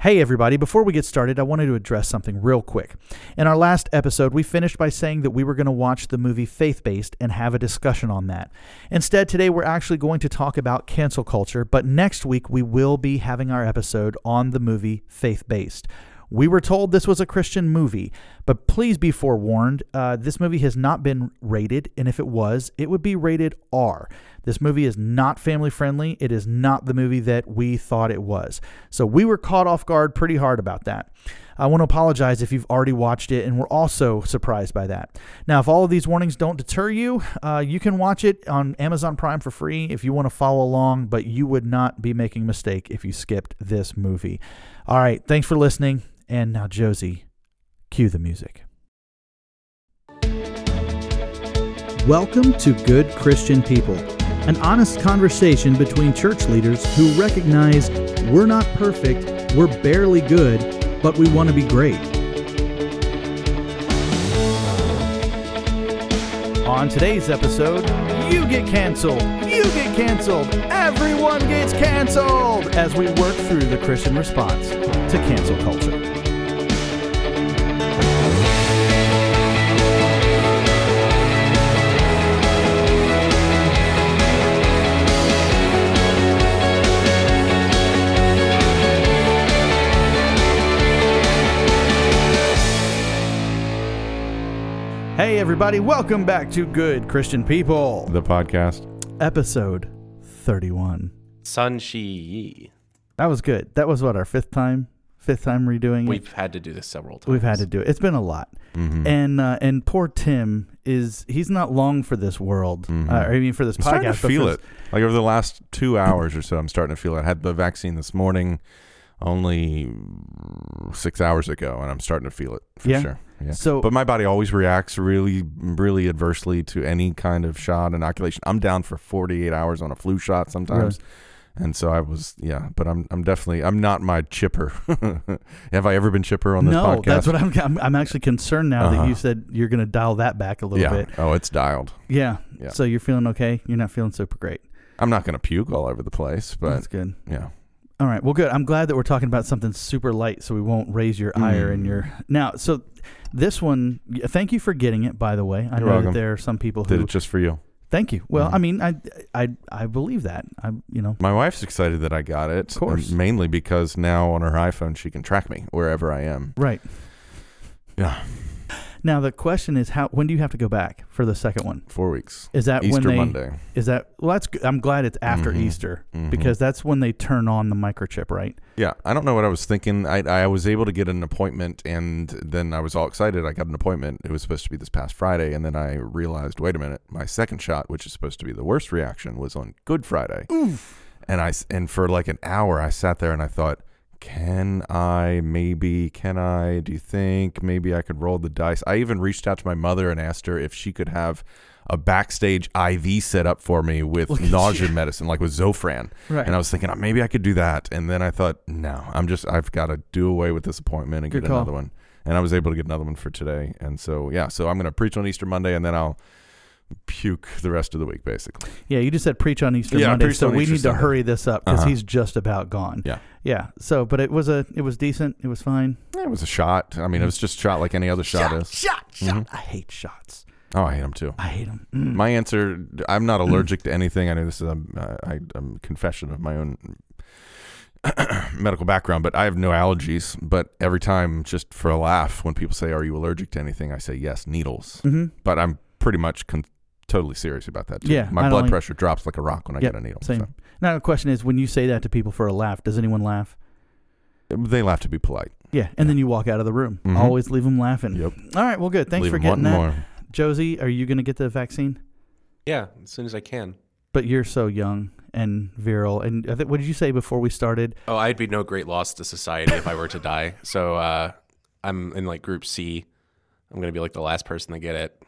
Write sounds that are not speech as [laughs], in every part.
Hey, everybody, before we get started, I wanted to address something real quick. In our last episode, we finished by saying that we were going to watch the movie Faith Based and have a discussion on that. Instead, today we're actually going to talk about cancel culture, but next week we will be having our episode on the movie Faith Based. We were told this was a Christian movie, but please be forewarned uh, this movie has not been rated, and if it was, it would be rated R. This movie is not family friendly. It is not the movie that we thought it was. So we were caught off guard pretty hard about that. I want to apologize if you've already watched it and were also surprised by that. Now, if all of these warnings don't deter you, uh, you can watch it on Amazon Prime for free if you want to follow along, but you would not be making a mistake if you skipped this movie. All right, thanks for listening. And now, Josie, cue the music. Welcome to Good Christian People, an honest conversation between church leaders who recognize we're not perfect, we're barely good, but we want to be great. On today's episode, you get canceled, you get canceled, everyone gets canceled. As we work through the Christian response to cancel culture. Hey, everybody, welcome back to Good Christian People, the podcast. episode 31. Sun Shi Yi. That was good. That was what, our fifth time? Fifth time redoing it? We've had to do this several times. We've had to do it. It's been a lot. Mm-hmm. And uh, and poor Tim is he's not long for this world. Mhm. Uh, I mean for this I'm starting podcast. to but feel for it. Like over the last two hours or so, I'm starting to feel it. I had the vaccine this morning, only six hours ago, and I'm starting to feel it for Yeah? sure. Yeah. So But my body always reacts really, really adversely to any kind of shot inoculation. I'm down for 48 hours on a flu shot sometimes. And so I was, yeah, but I'm, I'm definitely, I'm not my chipper. [laughs] Have I ever been chipper on this no, podcast? that's what I'm, I'm. I'm actually concerned now that Uh-huh. you said you're going to dial that back a little yeah. bit. Oh, it's dialed. Yeah. Yeah. So you're feeling okay. You're not feeling super great. I'm not going to puke all over the place, but That's good. yeah. All right. Well, good. I'm glad that we're talking about something super light, so we won't raise your ire and Mm. your now. So this one, thank you for getting it. By the way, I You're know welcome. that there are some people who Did it just for you. thank you. Well, Mhm. I mean, I, I, I believe that. I, you know, My wife's excited that I got it. Of course. Mainly because now on her iPhone she can track me wherever I am. right. Yeah. Now the question is, how when do you have to go back for the second one? Four weeks. Is that Easter when they? Monday. Is that well? That's good. I'm glad it's after Mhm. Easter Mhm. because that's when they turn on the microchip, right? Yeah, I don't know what I was thinking. I I was able to get an appointment, and then I was all excited. I got an appointment. It was supposed to be this past Friday, and then I realized, wait a minute, my second shot, which is supposed to be the worst reaction, was on Good Friday. Oof. And I and for like an hour, I sat there and I thought, can I maybe? Can I? Do you think maybe I could roll the dice? I even reached out to my mother and asked her if she could have a backstage IV set up for me with Look nausea medicine, like with Zofran. Right. And I was thinking, oh, maybe I could do that. And then I thought, no, I'm just, I've got to do away with this appointment and Good get call. another one. And I was able to get another one for today. And so, yeah, so I'm going to preach on Easter Monday and then I'll puke the rest of the week, basically. yeah, you just said preach on Easter Yeah, Monday, so we Easter need to Sunday. hurry this up because Uh-huh. he's just about gone. Yeah. Yeah. So, but it was a, it was decent. It was fine. It was a shot. I mean, it was just shot like any other shot, is. shot, shot. Mhm. I hate shots. Oh, I hate them too. I hate them. Mm. My answer, I'm not allergic to anything. I know this is a, confession of my own [clears throat] medical background, but I have no allergies. But every time, just for a laugh, when people say, Are you allergic to anything? I say, Yes, needles. Mhm. But I'm pretty much con- totally serious about that. Too. Yeah, My don't blood like- pressure drops like a rock when I Yep, get a needle. Same. Now the question is, when you say that to people for a laugh, does anyone laugh? They laugh to be polite. Yeah, and then you walk out of the room. Mhm. Always leave them laughing. Yep. All right. Well, good. Thanks Leave for 'em getting that, more. Josie. Are you going to get the vaccine? Yeah, as soon as I can. But you're so young and virile. And I think, what did you say before we started? Oh, I'd be no great loss to society if I were to die. So uh, I'm in like group C. I'm gonna be like the last person to get it.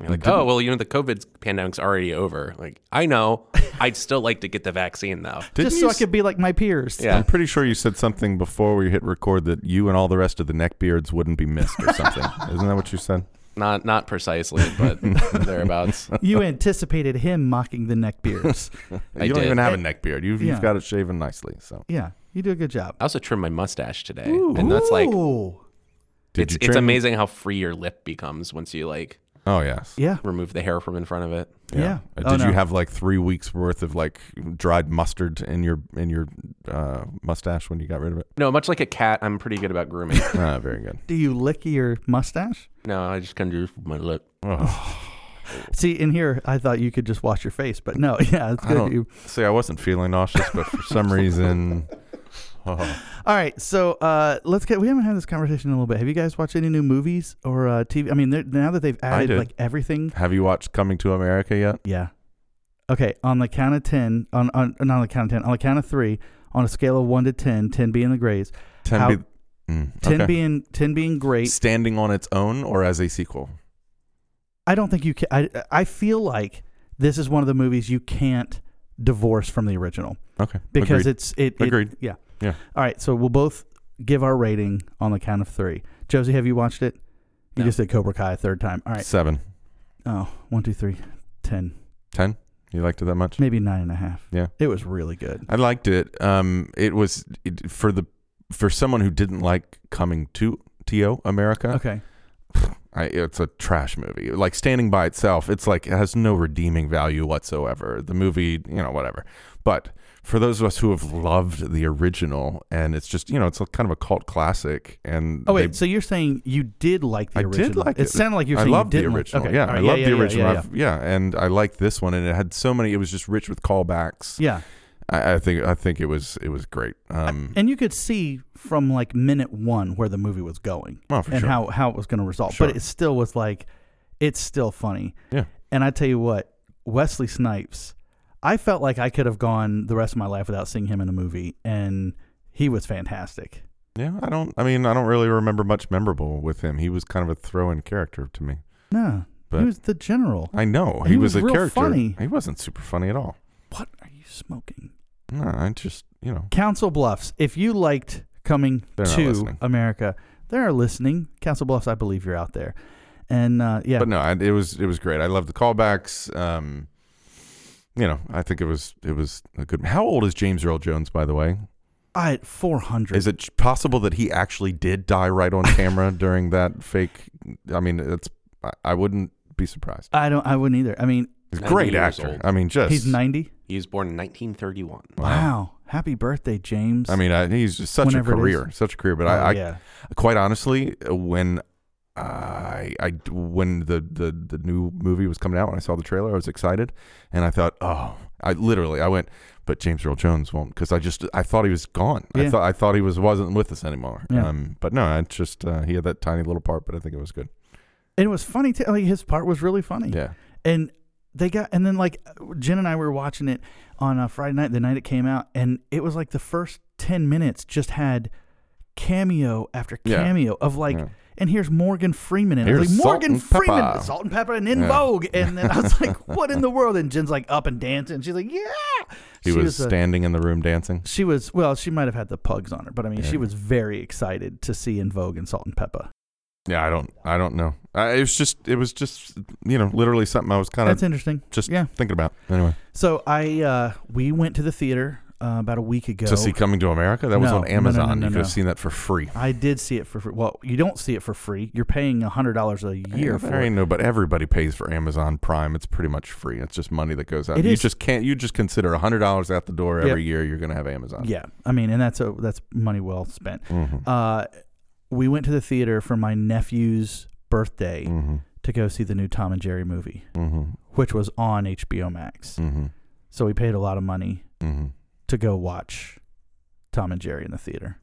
I'm like, oh well, you know the COVID pandemic's already over. Like, I know. [laughs] I'd still like to get the vaccine though. Didn't just you so I s- could be like my peers. Yeah. I'm pretty sure you said something before we hit record that you and all the rest of the neckbeards wouldn't be missed or something. [laughs] Isn't that what you said? Not not precisely, but [laughs] thereabouts. You anticipated him mocking the neckbeards. I you don't did. even have a neck beard. You've, yeah. you've got it shaven nicely. So yeah. You do a good job. I also trimmed my mustache today, and that's like Ooh. Did it's you it's trim- amazing how free your lip becomes once you like Oh yes. Yeah. remove the hair from in front of it. Yeah. Uh, Oh, Did no. you have like three weeks worth of like dried mustard in your in your uh, mustache when you got rid of it? No, much like a cat, I'm pretty good about grooming. [laughs] ah, very good. Do you lick your mustache? no, I just kind of do this with my lip. Oh, [laughs] See, in here, I thought you could just wash your face, but no. [laughs] Yeah, it's good. don't- You. see, I wasn't feeling nauseous, but for some reason, oh, [laughs] All right, so uh, let's get. We haven't had this conversation in a little bit. Have you guys watched any new movies or uh, TV? I mean, now that they've added like everything. have you watched Coming to America yet? Yeah. Okay, on the count of ten, on on not on the count of ten, on the count of three, on a scale of one to 10, 10 being the greats, Ten, How- be- Mm, ten being ten being great. standing on its own or as a sequel. I don't think you can. I I feel like this is one of the movies you can't divorce from the original Okay, because Agreed. it's it, it. Agreed. Yeah. Yeah. All right, so we'll both give our rating on the count of three. Josie, have you watched it? You No. just did Cobra Kai a third time. All right. seven, Oh, one, two, three, ten, ten. You liked it that much? maybe nine and a half. Yeah. It was really good. I liked it. Um, it was it, for the for someone who didn't like Coming to To America. Okay. [sighs] I, it's a trash movie. Like standing by itself, it's like it has no redeeming value whatsoever. The movie, you know, whatever. But for those of us who have loved the original, and it's just you know, it's a kind of a cult classic. And Oh wait, they- so you're saying you did like the I original? did like it. it. sounded like you're I saying love you the didn't like- original. okay. Yeah, all I right, love yeah, the original. Yeah, yeah. Yeah, and I liked this one, and it had so many. It was just rich with callbacks. yeah. I, I think I think it was it was great. Um, And you could see from like minute one where the movie was going oh, for and sure. how, how it was going to resolve. Sure. But it still was like, it's still funny. Yeah. And I tell you what, Wesley Snipes, I felt like I could have gone the rest of my life without seeing him in a movie, and he was fantastic. Yeah, I don't. I mean, I don't really remember much memorable with him. He was kind of a throw-in character to me. No, But- he was the general. I know He he, was was, a character. funny. He wasn't super funny at all. What are you smoking? No, I just you know. Council Bluffs. If you liked coming They're to. America, they are listening. Council Bluffs, I believe you're out there. And uh, yeah, But no, I, it was it was great. I love the callbacks. Um, you know, I think it was it was a good. How old is James Earl Jones, by the way? I 400. Is it possible that he actually did die right on camera [laughs] during that fake? I mean, it's I, I wouldn't be surprised. I don't. I wouldn't either. I mean, He's a great actor. old. I mean, just he's 90. He was born in 1931. Wow. Happy birthday, James. I mean, I, he's just such Whenever a career, such a career. But Oh, I, I yeah. quite honestly, when I, I when the, the the new movie was coming out, when I saw the trailer, I was excited, and I thought, oh, I literally, I went, but James Earl Jones won't, because I just, I thought he was gone. Yeah. I thought, I thought he was wasn't with us anymore. Yeah. Um, but no, it's just uh, he had that tiny little part, but I think it was good. And it was funny too. Like his part was really funny. Yeah, And they got, and then like Jen and I were watching it on a Friday night, the night it came out, and it was like the first 10 minutes just had cameo after Yeah. cameo of like, Yeah. And here's Morgan Freeman in it. I was Here's like, Morgan Freeman, Pepper. Salt-N-Pepa, and in Yeah. Vogue. And then I was [laughs] like, what in the world? And Jen's like up and dancing. She's like, yeah. he She was, a- standing in the room dancing. she was well she might have had the pugs on her but i mean Yeah. she was very excited to see En Vogue and Salt-N-Pepa Yeah, I don't, I don't know. I, it was just, it was just, you know, literally something I was kind of. that's interesting just yeah thinking about. Anyway, so i uh we went to the theater uh, about a week ago to see Coming to America, that was No, on no, no, no, Amazon. no, you could no. have seen that for free. i did see it for free well you don't see it for free you're paying a hundred dollars a year Yeah, for there it ain't no, but everybody pays for Amazon Prime. It's pretty much free. It's just money that goes out. It you is- just can't. You just consider a hundred dollars at the door every year. You're gonna have Amazon. yeah i mean and that's a that's money well spent Mm-hmm. uh we went to the theater for my nephew's birthday Mm-hmm. to go see the new tom and jerry movie Mm-hmm. which was on hbo max Mm-hmm. so we paid a lot of money Mm-hmm. To go watch tom and jerry in the theater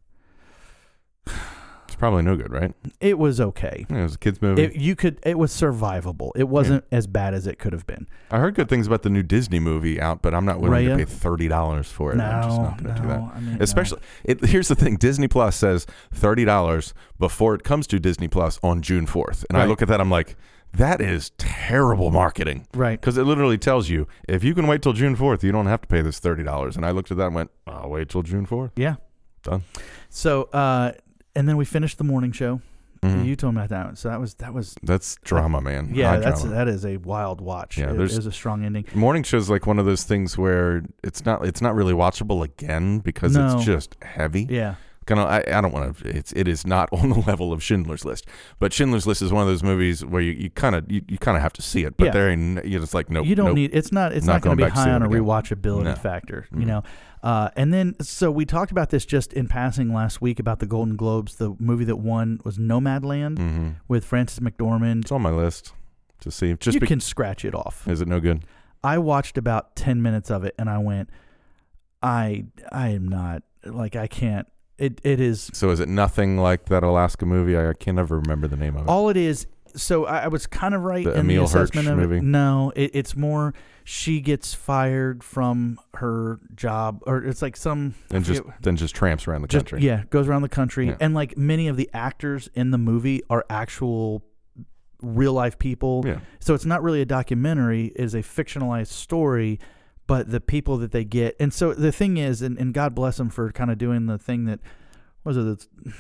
It's probably no good, right? it was okay Yeah, it was a kids movie. It, you could. It was survivable. It wasn't as bad as it could have been. I heard good things about the new Disney movie out, but I'm not willing Raya? to pay thirty dollars for it. no, I'm just not gonna no. do that. I mean, no. Especially, it, here's the thing: Disney Plus says thirty dollars before it comes to Disney Plus on June fourth, and I look at that, I'm like, that is terrible marketing. right. Because it literally tells you if you can wait till June 4th, you don't have to pay this $30. And I looked at that and went, I'll wait till June 4th. Yeah. Done. So, uh, and then we finished the morning show, Mhm. You told me about that one. So that was that was That's drama, man. yeah. High that's drama. that is a wild watch. Yeah, it, there's- it a strong ending. Morning show's like one of those things where it's not it's not really watchable again because No. it's just heavy. Yeah. I, I don't want to. It's it is not [laughs] on the level of Schindler's List, but Schindler's List is one of those movies where you kind of you, you kind of have to see it, but Yeah. there ain't you know, it's like nope. you don't nope. need it's not it's Not not, going to be high on a again. rewatchability No. factor you Mm. know uh, and then so we talked about this just in passing last week about the golden globes the movie that won was nomadland hmm with Frances McDormand It's on my list to see. Just you be, can scratch it off is it no good? i watched about 10 minutes of it and i went i i am not like i can't it, it is So is it nothing like that Alaska movie? I, I can never remember the name of it. all it is so I, I was kind of right The in Emile the assessment Hirsch of movie? it. No, it, it's more she gets fired from her job, or it's like some I and just forget- then just tramps around the just- country. yeah, goes around the country, Yeah. and like many of the actors in the movie are actual real life people. Yeah. So it's not really a documentary; it is a fictionalized story. But the people that they get, and so the thing is, and, and God bless them for kind of doing the thing that what was it that's-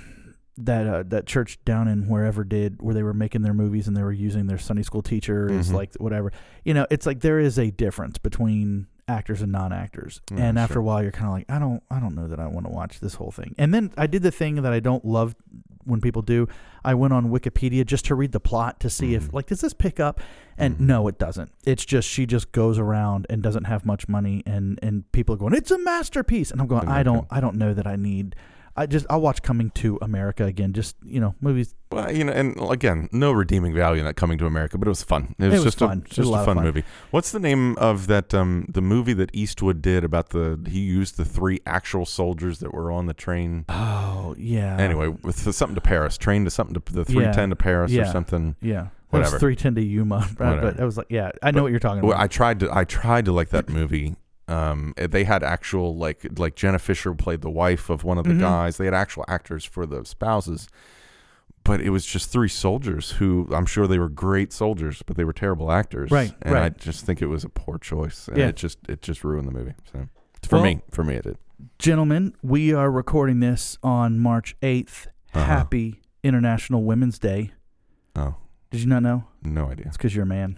that uh, that church down in wherever did where they were making their movies and they were using their Sunday school teacher as Mhm. like whatever. You know, it's like there is a difference between actors and non-actors. Yeah, and after sure. a while you're kind of like I don't I don't know that I want to watch this whole thing. And then I did the thing that I don't love when people do. I went on Wikipedia just to read the plot to see if Mhm. like does this pick up and Mhm. no it doesn't. It's just she just goes around and doesn't have much money and and people are going it's a masterpiece and I'm going I don't I don't know that I need I just I'll watch Coming to America again just you know movies Well, you know, and again, no redeeming value in that coming to America, but it was fun. It was, It was just fun. a It was just a a fun, fun. movie. What's the name of that um the movie that Eastwood did about the he used the three actual soldiers that were on the train? oh yeah anyway, with the, something to Paris, train to something to the three ten to Paris or something. yeah Whatever. three ten to Yuma [laughs] right? But I was like yeah I know But- what you're talking Well, about I tried to I tried to like that movie. Um, eh, they had actual like like Jenna Fischer played the wife of one of the Mhm. guys. They had actual actors for the spouses, but it was just three soldiers who I'm sure they were great soldiers, but they were terrible actors. Right, and I just think it was a poor choice. And Yeah. it just it just ruined the movie. So for Well- me, for me, it did. gentlemen we are recording this on March 8th Uh-huh. happy International Women's Day Oh, did you not know no idea. it's because you're a man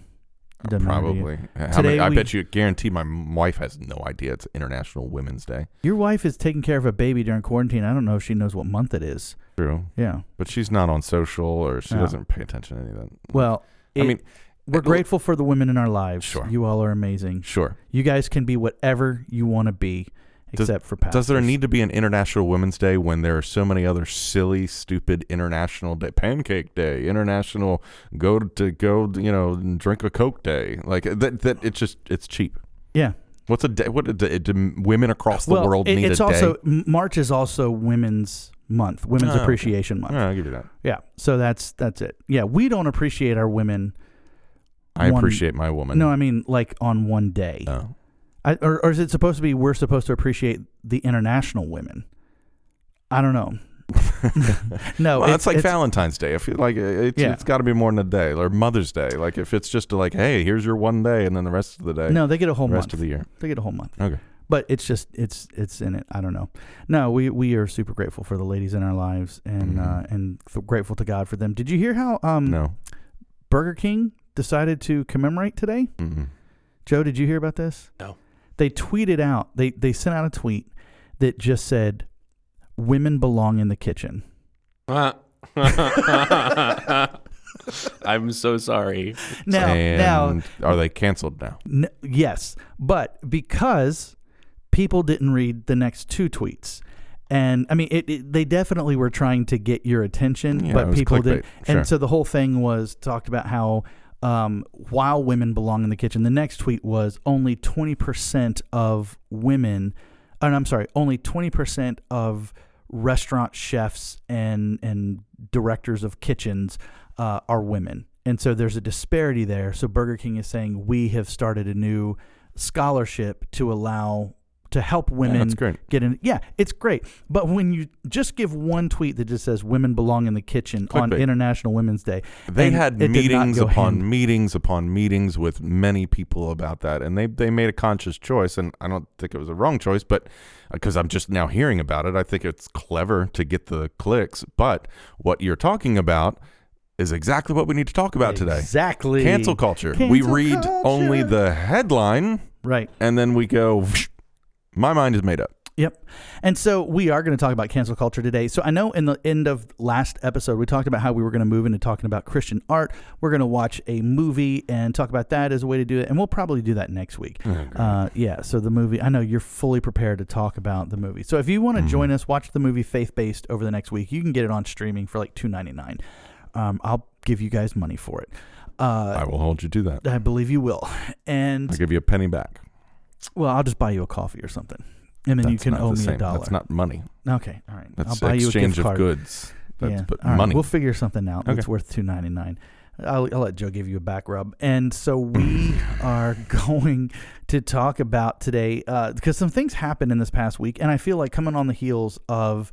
doesn't matter to you. Probably. Today many, I we- bet you guarantee my wife has no idea it's International Women's Day. your wife is taking care of a baby during quarantine I don't know if she knows what month it is True. yeah But she's not on social or she No. doesn't pay attention to any of that. well I it- mean, we're it- grateful for the women in our lives Sure. you all are amazing sure. You guys can be whatever you want to be, Does- for pastors. Does there need to be an International Women's Day when there are so many other silly, stupid International Day, Pancake Day, International Go to go, you know, drink a Coke Day? Like that. That it's just it's cheap. Yeah. What's a day? What do, do women across the well, world it- need it's a also day? March is also Women's Month, Women's Oh, okay. Appreciation Month. Yeah, I'll give you that. Yeah, so that's that's it. Yeah, we don't appreciate our women. I One- appreciate my woman. No, I mean like on one day. Oh. I, or, or is it supposed to be we're supposed to appreciate the international women? I don't know. [laughs] no, well, it- it's like Valentine's Day. I feel like it's, Yeah. it's got to be more than a day, or Mother's Day. Like if it's just like, hey, here's your one day, and then the rest of the day, No, they get a whole the rest month. of the year. They get a whole month. Okay. but it's just it's it's in it. I don't know. No, we we are super grateful for the ladies in our lives and Mhm. uh, and f- grateful to God for them. Did you hear how um No. Burger King decided to commemorate today? Mm-mm. Joe, did you hear about this? No. They tweeted out. They they sent out a tweet that just said, "Women belong in the kitchen." [laughs] I'm so sorry. Now and now are they canceled now? N- yes, but because people didn't read the next two tweets. And I mean, it, it, they definitely were trying to get your attention, Yeah, but people clickbait, didn't. sure. And so the whole thing was talked about how um, while women belong in the kitchen, the next tweet was only 20% of women, and I'm sorry, only 20% of restaurant chefs and, and directors of kitchens uh, are women. And so there's a disparity there. So Burger King is saying we have started a new scholarship to allow to help women great. get in. Yeah, it's great. But when you just give one tweet that just says "Women belong in the kitchen" on. International Women's Day, They had it did not meetings upon hand- meetings upon meetings with many people about that, and they they made a conscious choice. And I don't think it was a wrong choice, but uh, because I'm just now hearing about it, I think it's clever to get the clicks. But what you're talking about is exactly what we need to talk about today. Exactly. Cancel culture. we Cancel read only the headline, Right. and then we go. My mind is made up. Yep. And so we are going to talk about cancel culture today. So I know in the end of last episode, we talked about how we were going to move into talking about Christian art. We're going to watch a movie and talk about that as a way to do it. And we'll probably do that next week. Uh, yeah. So the movie, I know you're fully prepared to talk about the movie. So if you want to join us, watch the movie Faith Based over the next week. You can get it on streaming for like two ninety nine. Um, I'll give you guys money for it. Uh, I will hold you to that. I believe you will. And I'll give you a penny back. Well, I'll just buy you a coffee or something. And then you That's can not owe the me same. a dollar. That's not money. Okay, all right. That's I'll buy you a exchange gift of card. goods. That's yeah, but all right. money. We'll figure something out. That's Okay. worth two ninety nine. I'll, I'll let Joe give you a back rub. And so we [clears throat] are going to talk about today because some things happened in this past week, and I feel like coming on the heels of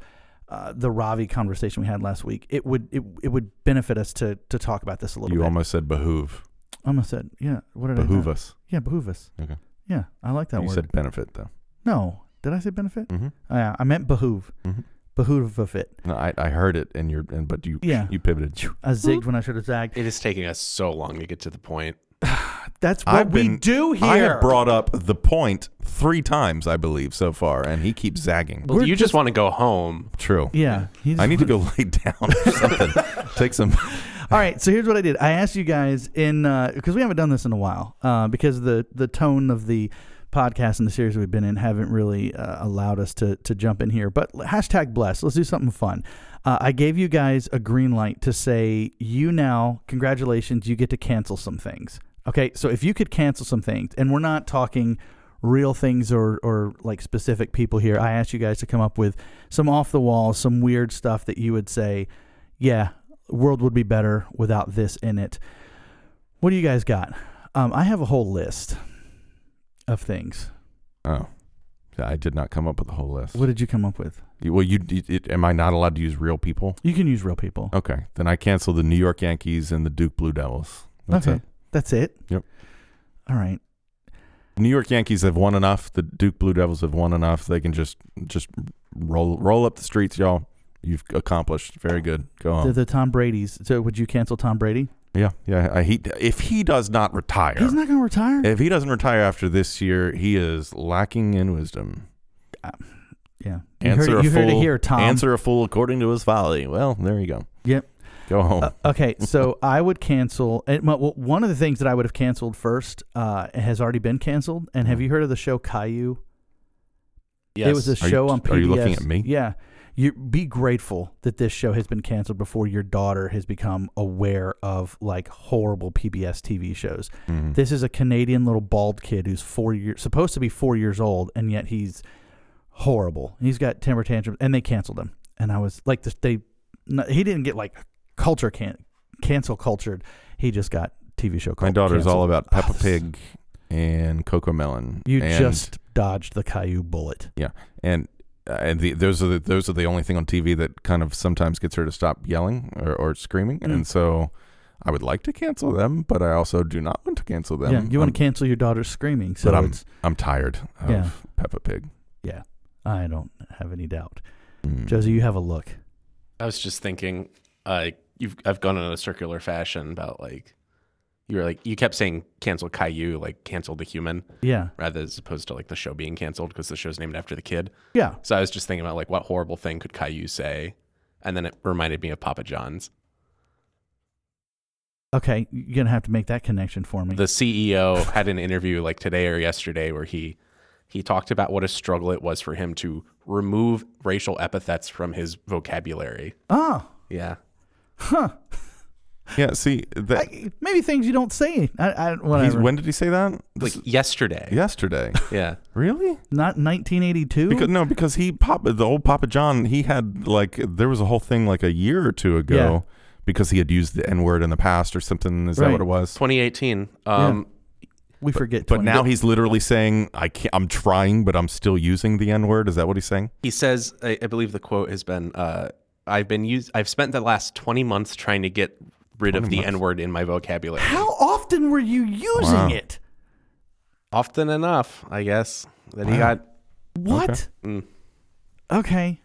uh, the Ravi conversation we had last week, it would it, it would benefit us to to talk about this a little bit. you bit. almost said behoove. almost said, yeah. What did Behoove I? us. Yeah, behoove us. Okay. Yeah, I like that word. you word. said benefit though. no, did I say benefit? Mm-hmm. Yeah, I meant behoove. Mhm. Behoove of it. No, I, I heard it and you're and but you Yeah. you pivoted. I zigged when I should have zagged. It is taking us so long to get to the point. [sighs] That's what I've we been- do here. I have brought up the point three times, I believe, so far, and he keeps zagging. Well, We're you just, just- want to go home. True. Yeah. he's- I need to go lay [laughs] down or something. [laughs] Take some. All right. So here's what I did. I asked you guys in because we haven't done this in a while uh, because the the tone of the podcast and the series we've been in haven't really uh, allowed us to to jump in here. But hashtag bless. Let's do something fun. Uh, I gave you guys a green light to say you now congratulations you get to cancel some things. Okay. So if you could cancel some things, and we're not talking real things or, or like specific people here. I asked you guys to come up with some off the wall, some weird stuff that you would say, yeah, world would be better without this in it. What do you guys got? Um, I have a whole list of things. Oh, I did not come up with a whole list. What did you come up with? You- Well, you it, it- am I not allowed to use real people? You can use real people. Okay, then I cancel the New York Yankees and the Duke Blue Devils. That's okay. it. That's it? Yep. All right. New York Yankees have won enough. The Duke Blue Devils have won enough. They can just just roll roll up the streets, y'all. You've accomplished. Very good. Go on. the Tom Brady's. So would you cancel Tom Brady? yeah, yeah. I, he if he does not retire, He's not going to retire. if he doesn't retire after this year, he is lacking in wisdom. yeah. You Answer heard, it, you fool. heard it here, Tom. Answer a fool according to his folly. Well, there you go. Yep. Go home. Uh, okay, so I would cancel. Well, one of the things that I would have canceled first uh, has already been canceled. And have you heard of the show Caillou? Yes. It was a Are you- show on PBS. are you looking at me? Yeah. You be grateful that this show has been canceled before your daughter has become aware of like horrible PBS TV shows. Mhm. This is a Canadian little bald kid who's four years supposed to be four years old, and yet he's horrible. He's got temper tantrums, and they canceled him. And I was like, they he didn't get like culture can cancel cultured. He just got TV show. My daughter's all canceled. about Oh, Peppa [laughs] Pig and Cocomelon. You and, just dodged the Caillou bullet. Yeah, and and the, those are the, those are the only thing on TV that kind of sometimes gets her to stop yelling or, or screaming, Mm. and so I would like to cancel them, but I also do not want to cancel them. yeah, you want I'm, to cancel your daughter's screaming. So but I'm it's I'm tired of Yeah. Peppa Pig. Yeah, I don't have any doubt. Mm. Josie, you have a look. I was just thinking, uh, you've I've gone in a circular fashion about like you were like you kept saying cancel Caillou, like cancel the human, Yeah, rather as opposed to like the show being canceled because the show's named after the kid. yeah. So I was just thinking about like what horrible thing could Caillou say, and then it reminded me of Papa John's. Okay, you're gonna have to make that connection for me. The CEO had an interview like today or yesterday where he he talked about what a struggle it was for him to remove racial epithets from his vocabulary. oh, Yeah. huh. Yeah, see, that, I, maybe things you don't say. I, I he's, whatever. when did he say that? Like yesterday. yesterday. [laughs] Yeah. really? Not 1982. Because no, because he pop the old Papa John. He had like there was a whole thing like a year or two ago Yeah. because he had used the N word in the past or something. Is that what it was? 2018. Um, We forget. But 20 now he's literally saying, "I can't. I'm trying, but I'm still using the N word." Is that what he's saying? He says, I, I believe the quote has been, uh, "I've been used. I've spent the last twenty months trying to get rid of the. N word in my vocabulary. How often were you using Wow. it? Often enough, I guess, that he Wow. got. What? Mm. Okay.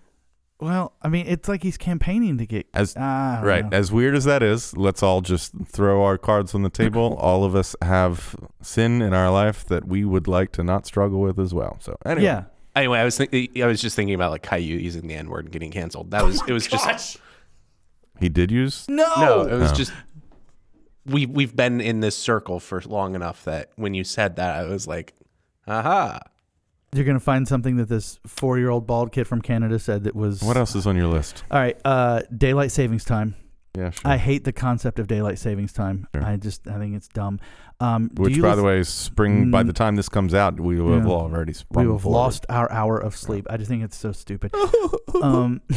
Well, I mean, it's like he's campaigning to get. As I don't right, know. as weird as that is, let's all just throw our cards on the [laughs] table. all of us have sin in our life that we would like to not struggle with as well. So anyway, Yeah. Anyway, I was thinking. I was just thinking about like Caillou using the N word and getting canceled. That was. it was just. [laughs] he did use. No. No, it was Oh. just. We we've been in this circle for long enough that when you said that, I was like, "Aha!" You're gonna find something that this four-year-old bald kid from Canada said that was. What else is on your list? All right. Uh, daylight savings time. Yeah, sure. I hate the concept of daylight savings time. Sure. I just I think it's dumb. Um, do Which, you by lis- the way, is spring. By Mm. the time this comes out, we will have Yeah. already we have forward. lost our hour of sleep. I just think it's so stupid. [laughs] um, [laughs]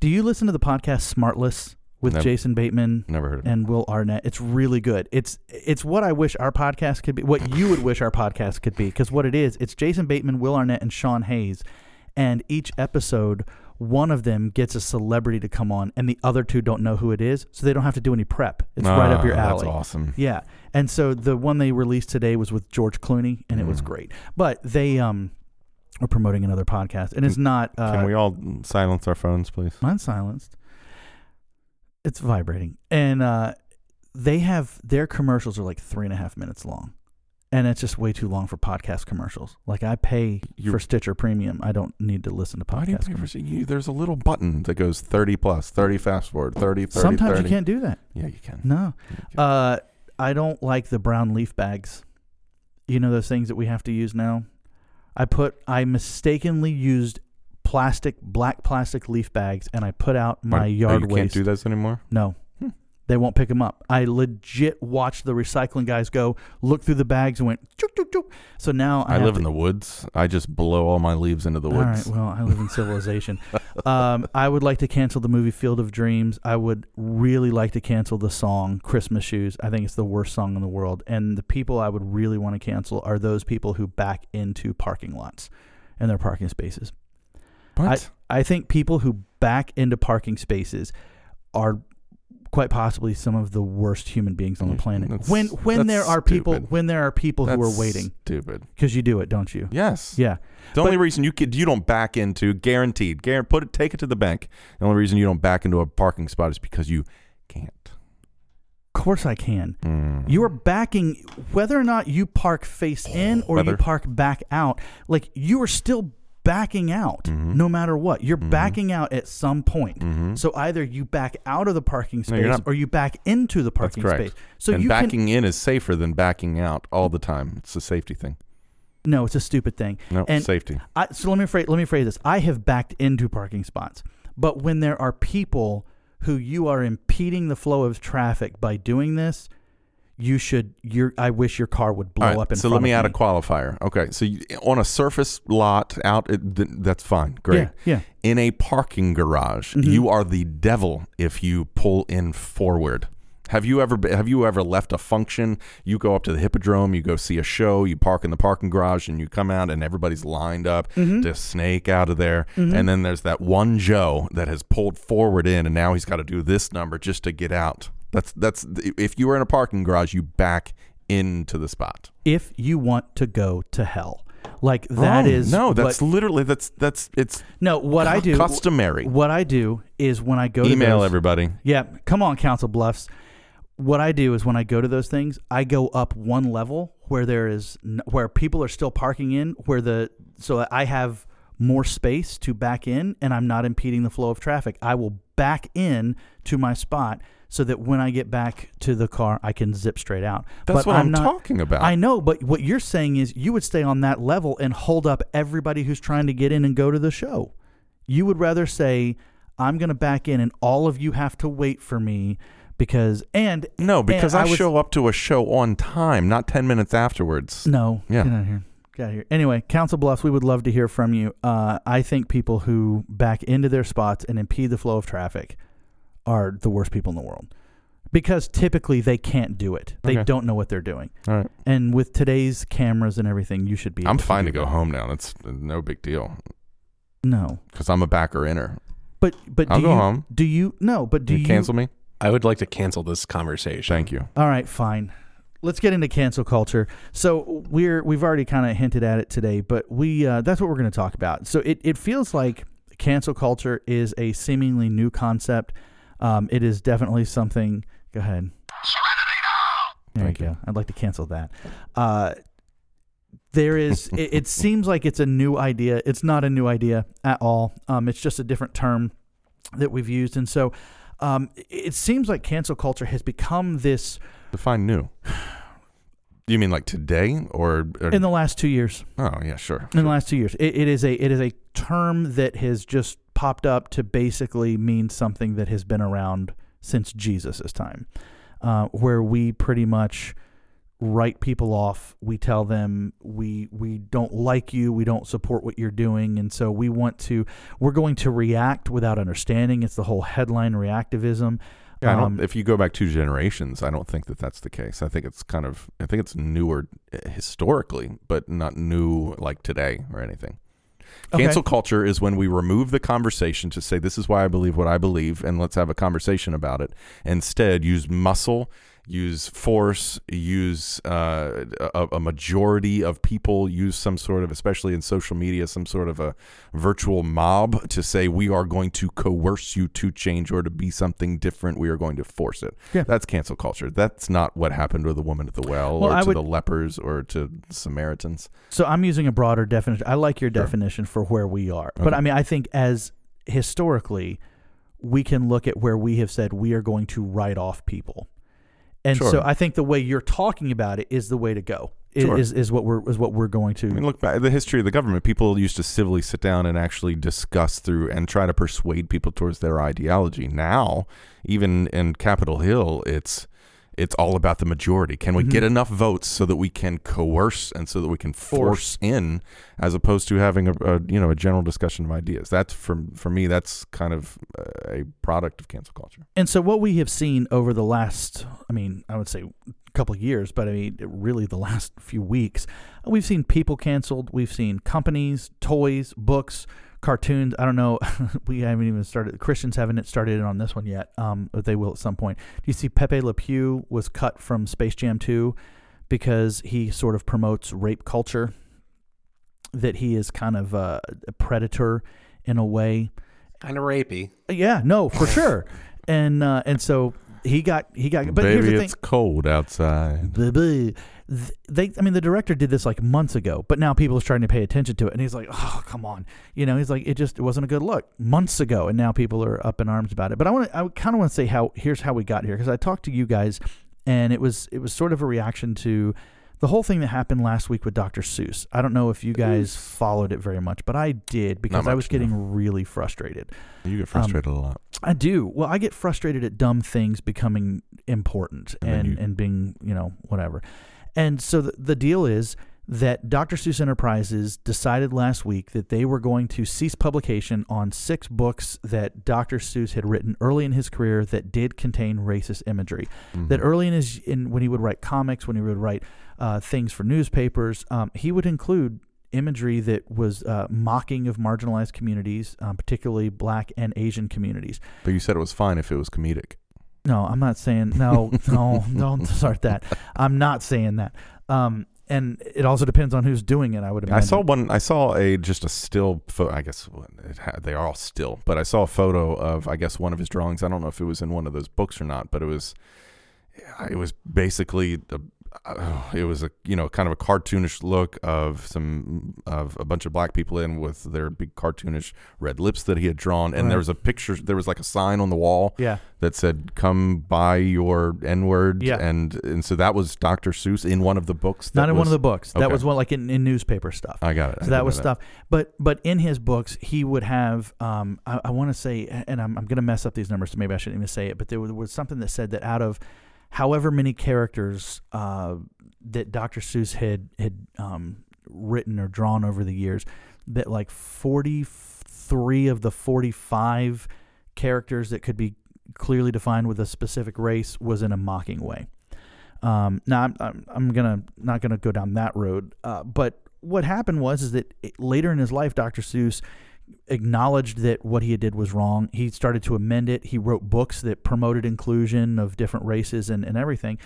do you listen to the podcast Smartless with Never. Jason Bateman Never heard of it. and Will Arnett? It's really good. It's it's what I wish our podcast could be. What you would wish our podcast could be. Because what it is, it's Jason Bateman, Will Arnett, and Sean Hayes, and each episode. One of them gets a celebrity to come on, and the other two don't know who it is, so they don't have to do any prep. It's right up your Ah, alley. That's awesome. Yeah. And so the one they released today was with George Clooney and it was Mm. great. But they um are promoting another podcast and it's not uh Can we all silence our phones, please? mine's silenced. It's vibrating. And uh they have their commercials are like three and a half minutes long. And it's just way too long for podcast commercials. Like I pay You- for Stitcher Premium. I don't need to listen to Why do you pay for There's a little button that goes 30 plus, 30 fast forward, 30, 30, Sometimes 30. you can't do that. Yeah, you can. No. You can. Uh, I don't like the brown leaf bags. You know those things that we have to use now. I put I mistakenly used plastic black plastic leaf bags and I put out my Why- oh, yard you waste. can't do those anymore? No. They won't pick them up. I legit watched the recycling guys go look through the bags and went chook, chook, chook. So now I, I, live to- in the woods. I just blow all my leaves into the woods. all right. Well, I live in civilization. [laughs] um, I would like to cancel the movie Field of Dreams. I would really like to cancel the song Christmas Shoes. I think it's the worst song in the world. And the people I would really want to cancel are those people who back into parking lots and their parking spaces. what? I think people who back into parking spaces are quite possibly some of the worst human beings on the Mm, planet. that's- when when there that's are people stupid. when there are people who are That's waiting Stupid. because you do it, don't you? Yes. Yeah. The only reason you could you don't back into guaranteed, guar- put it, take it to the bank. The only reason you don't back into a parking spot is because you can't. Of course I can. Mm. You are backing whether or not you park face in or you park back out. Like you are still backing out Mhm. no matter what. You're Mhm. backing out at some point. Mhm. So either you back out of the parking space not. or you back into the parking space. So and you can backing in is safer than backing out all the time. It's a safety thing. no, it's a stupid thing. No And- safety. I, so let me phrase, let me phrase this. I have backed into parking spots, but when there are people who you are impeding the flow of traffic by doing this, you should. Your I wish your car would blow right, up in so let me of add a qualifier. Okay, so you, on a surface lot out, it, th- that's fine, great. Yeah, yeah. In a parking garage, Mhm. you are the devil if you pull in forward. Have you ever have you ever left a function? You go up to the hippodrome, you go see a show, you park in the parking garage, and you come out, and everybody's lined up Mm-hmm. to snake out of there. And then there's that one Joe that has pulled forward in, and now he's got to do this number just to get out. That's that's if you were in a parking garage, you back into the spot. If you want to go to hell, like that Wrong. is no. That's what, literally that's that's it's no. What I do, customary. what I do is when I go to Email those, everybody. Yeah, come on, Council Bluffs. What I do is when I go to those things, I go up one level where there is where people are still parking in, where the so I have more space to back in, and I'm not impeding the flow of traffic. I will back in to my spot so that when I get back to the car, I can zip straight out. That's But what I'm, not, talking about. I know, but what you're saying is you would stay on that level and hold up everybody who's trying to get in and go to the show. You would rather say, I'm going to back in and all of you have to wait for me because, and no, because and I, was- show up to a show on time, not ten minutes afterwards. No, Yeah. get out of here. Get out of here. Anyway, Council Bluffs, we would love to hear from you. Uh, I think people who back into their spots and impede the flow of traffic are the worst people in the world. because typically they can't do it. They Okay. don't know what they're doing. All right. And with today's cameras and everything, you should be. I'm able fine to do go that. home now. That's no big deal No, because I'm a backer inner. but but do I'll go you, home. Do you no? But do you you cancel me? I would like to cancel this conversation. Thank you. All right, fine. Let's get into cancel culture. So we're we've already kind of hinted at it today, but we uh, that's what we're going to talk about. So it it feels like cancel culture is a seemingly new concept. Um, it is definitely something. Go ahead. There Thank you go. I'd like to cancel that. Uh, there is. [laughs] it, it seems like it's a new idea. It's not a new idea at all. Um, it's just a different term that we've used, and so um, it seems like cancel culture has become this. Define new. You mean like today or, or in the last two years. oh yeah sure, In the last two years, it, it is a it is a term that has just popped up to basically mean something that has been around since Jesus' time, uh, where we pretty much write people off. We tell them we we don't like you, we don't support what you're doing, and so we want to we're going to react without understanding. It's the whole headline reactivism. Yeah, I don't, Um, if you go back two generations, I don't think that that's the case. I think it's kind of, I think it's newer uh, historically, but not new like today or anything. Okay. Cancel culture is when we remove the conversation to say this is why I believe what I believe, and let's have a conversation about it. Instead, use muscle, use force, use uh, a, a majority of people use some sort of, especially in social media, some sort of a virtual mob to say we are going to coerce you to change or to be something different. We are going to force it. Yeah. That's cancel culture. That's not what happened to the woman at the well, Well, or I to would- the lepers or to Samaritans. So I'm using a broader definition. I like your Sure. definition for where we are. But I mean, I think as historically, we can look at where we have said we are going to write off people. And Sure. so I think the way you're talking about it is the way to go. Sure. Is, is what we're is what we're going to I mean, look back at the history of the government. People used to civilly sit down and actually discuss through and try to persuade people towards their ideology. Now, even in Capitol Hill, it's it's all about the majority. Can we get Mhm. enough votes so that we can coerce and so that we can force, in, as opposed to having a, a you know a general discussion of ideas? That's for for me. That's kind of a product of cancel culture. And so what we have seen over the last, I mean, I would say a couple of years, but I mean, really the last few weeks, we've seen people canceled. We've seen companies, toys, books, cartoons. I don't know. [laughs] we haven't even started. Christians haven't started on this one yet, um, but they will at some point. Do you see Pepe Le Pew was cut from Space Jam 2 because he sort of promotes rape culture? That he is kind of a, a predator in a way. Kind of rapey. Yeah, no, for sure. And uh, and so he got he got. But here's Baby, the thing. it's cold outside. They, I mean, the director did this like months ago, but now people are starting to pay attention to it, and he's like, "Oh, come on," you know. He's like, "It just it wasn't a good look months ago," and now people are up in arms about it. But I want to, I kind of want to say how here's how we got here because I talked to you guys, and it was it was sort of a reaction to the whole thing that happened last week with Dr. Seuss. I don't know if you guys followed it very much, but I did because I was getting really frustrated. You get frustrated a lot. I do. Well, I get frustrated at dumb things becoming important And and, you- and being, you know, whatever. And so the, the deal is that Dr. Seuss Enterprises decided last week that they were going to cease publication on six books that Dr. Seuss had written early in his career that did contain racist imagery. That Mhm. early in his in when he would write comics, when he would write uh, things for newspapers, um, he would include imagery that was uh, mocking of marginalized communities, um, particularly Black and Asian communities. But you said it was fine if it was comedic. No, I'm not saying no, [laughs] no, don't start that. I'm not saying that. Um, and it also depends on who's doing it. I would imagine. I saw one. I saw a just a still photo. I guess had, they are all still, but I saw a photo of I guess one of his drawings. I don't know if it was in one of those books or not, but it was. It was basically a, uh, [sighs] it was a you know kind of a cartoonish look of some of a bunch of black people in with their big cartoonish red lips that he had drawn, and Right. there was a picture. There was like a sign on the wall Yeah, that said "Come buy your N word," Yeah. and and so that was Dr. Seuss in one of the books. not that in one of the books. That was one like in, in newspaper stuff. I got it. So that was know stuff. But but in his books, he would have. Um, I, I want to say, and I'm, I'm going to mess up these numbers, so maybe I shouldn't even say it. But there was, was something that said that out of however many characters uh, that Dr. Seuss had had um, written or drawn over the years, that like 43 of the 45 characters that could be clearly defined with a specific race was in a mocking way. Um, now I'm, I'm, I'm gonna not gonna go down that road, uh, but what happened was is that it, later in his life, Dr. Seuss acknowledged that what he did was wrong. He started to amend it. He wrote books that promoted inclusion of different races and, and everything.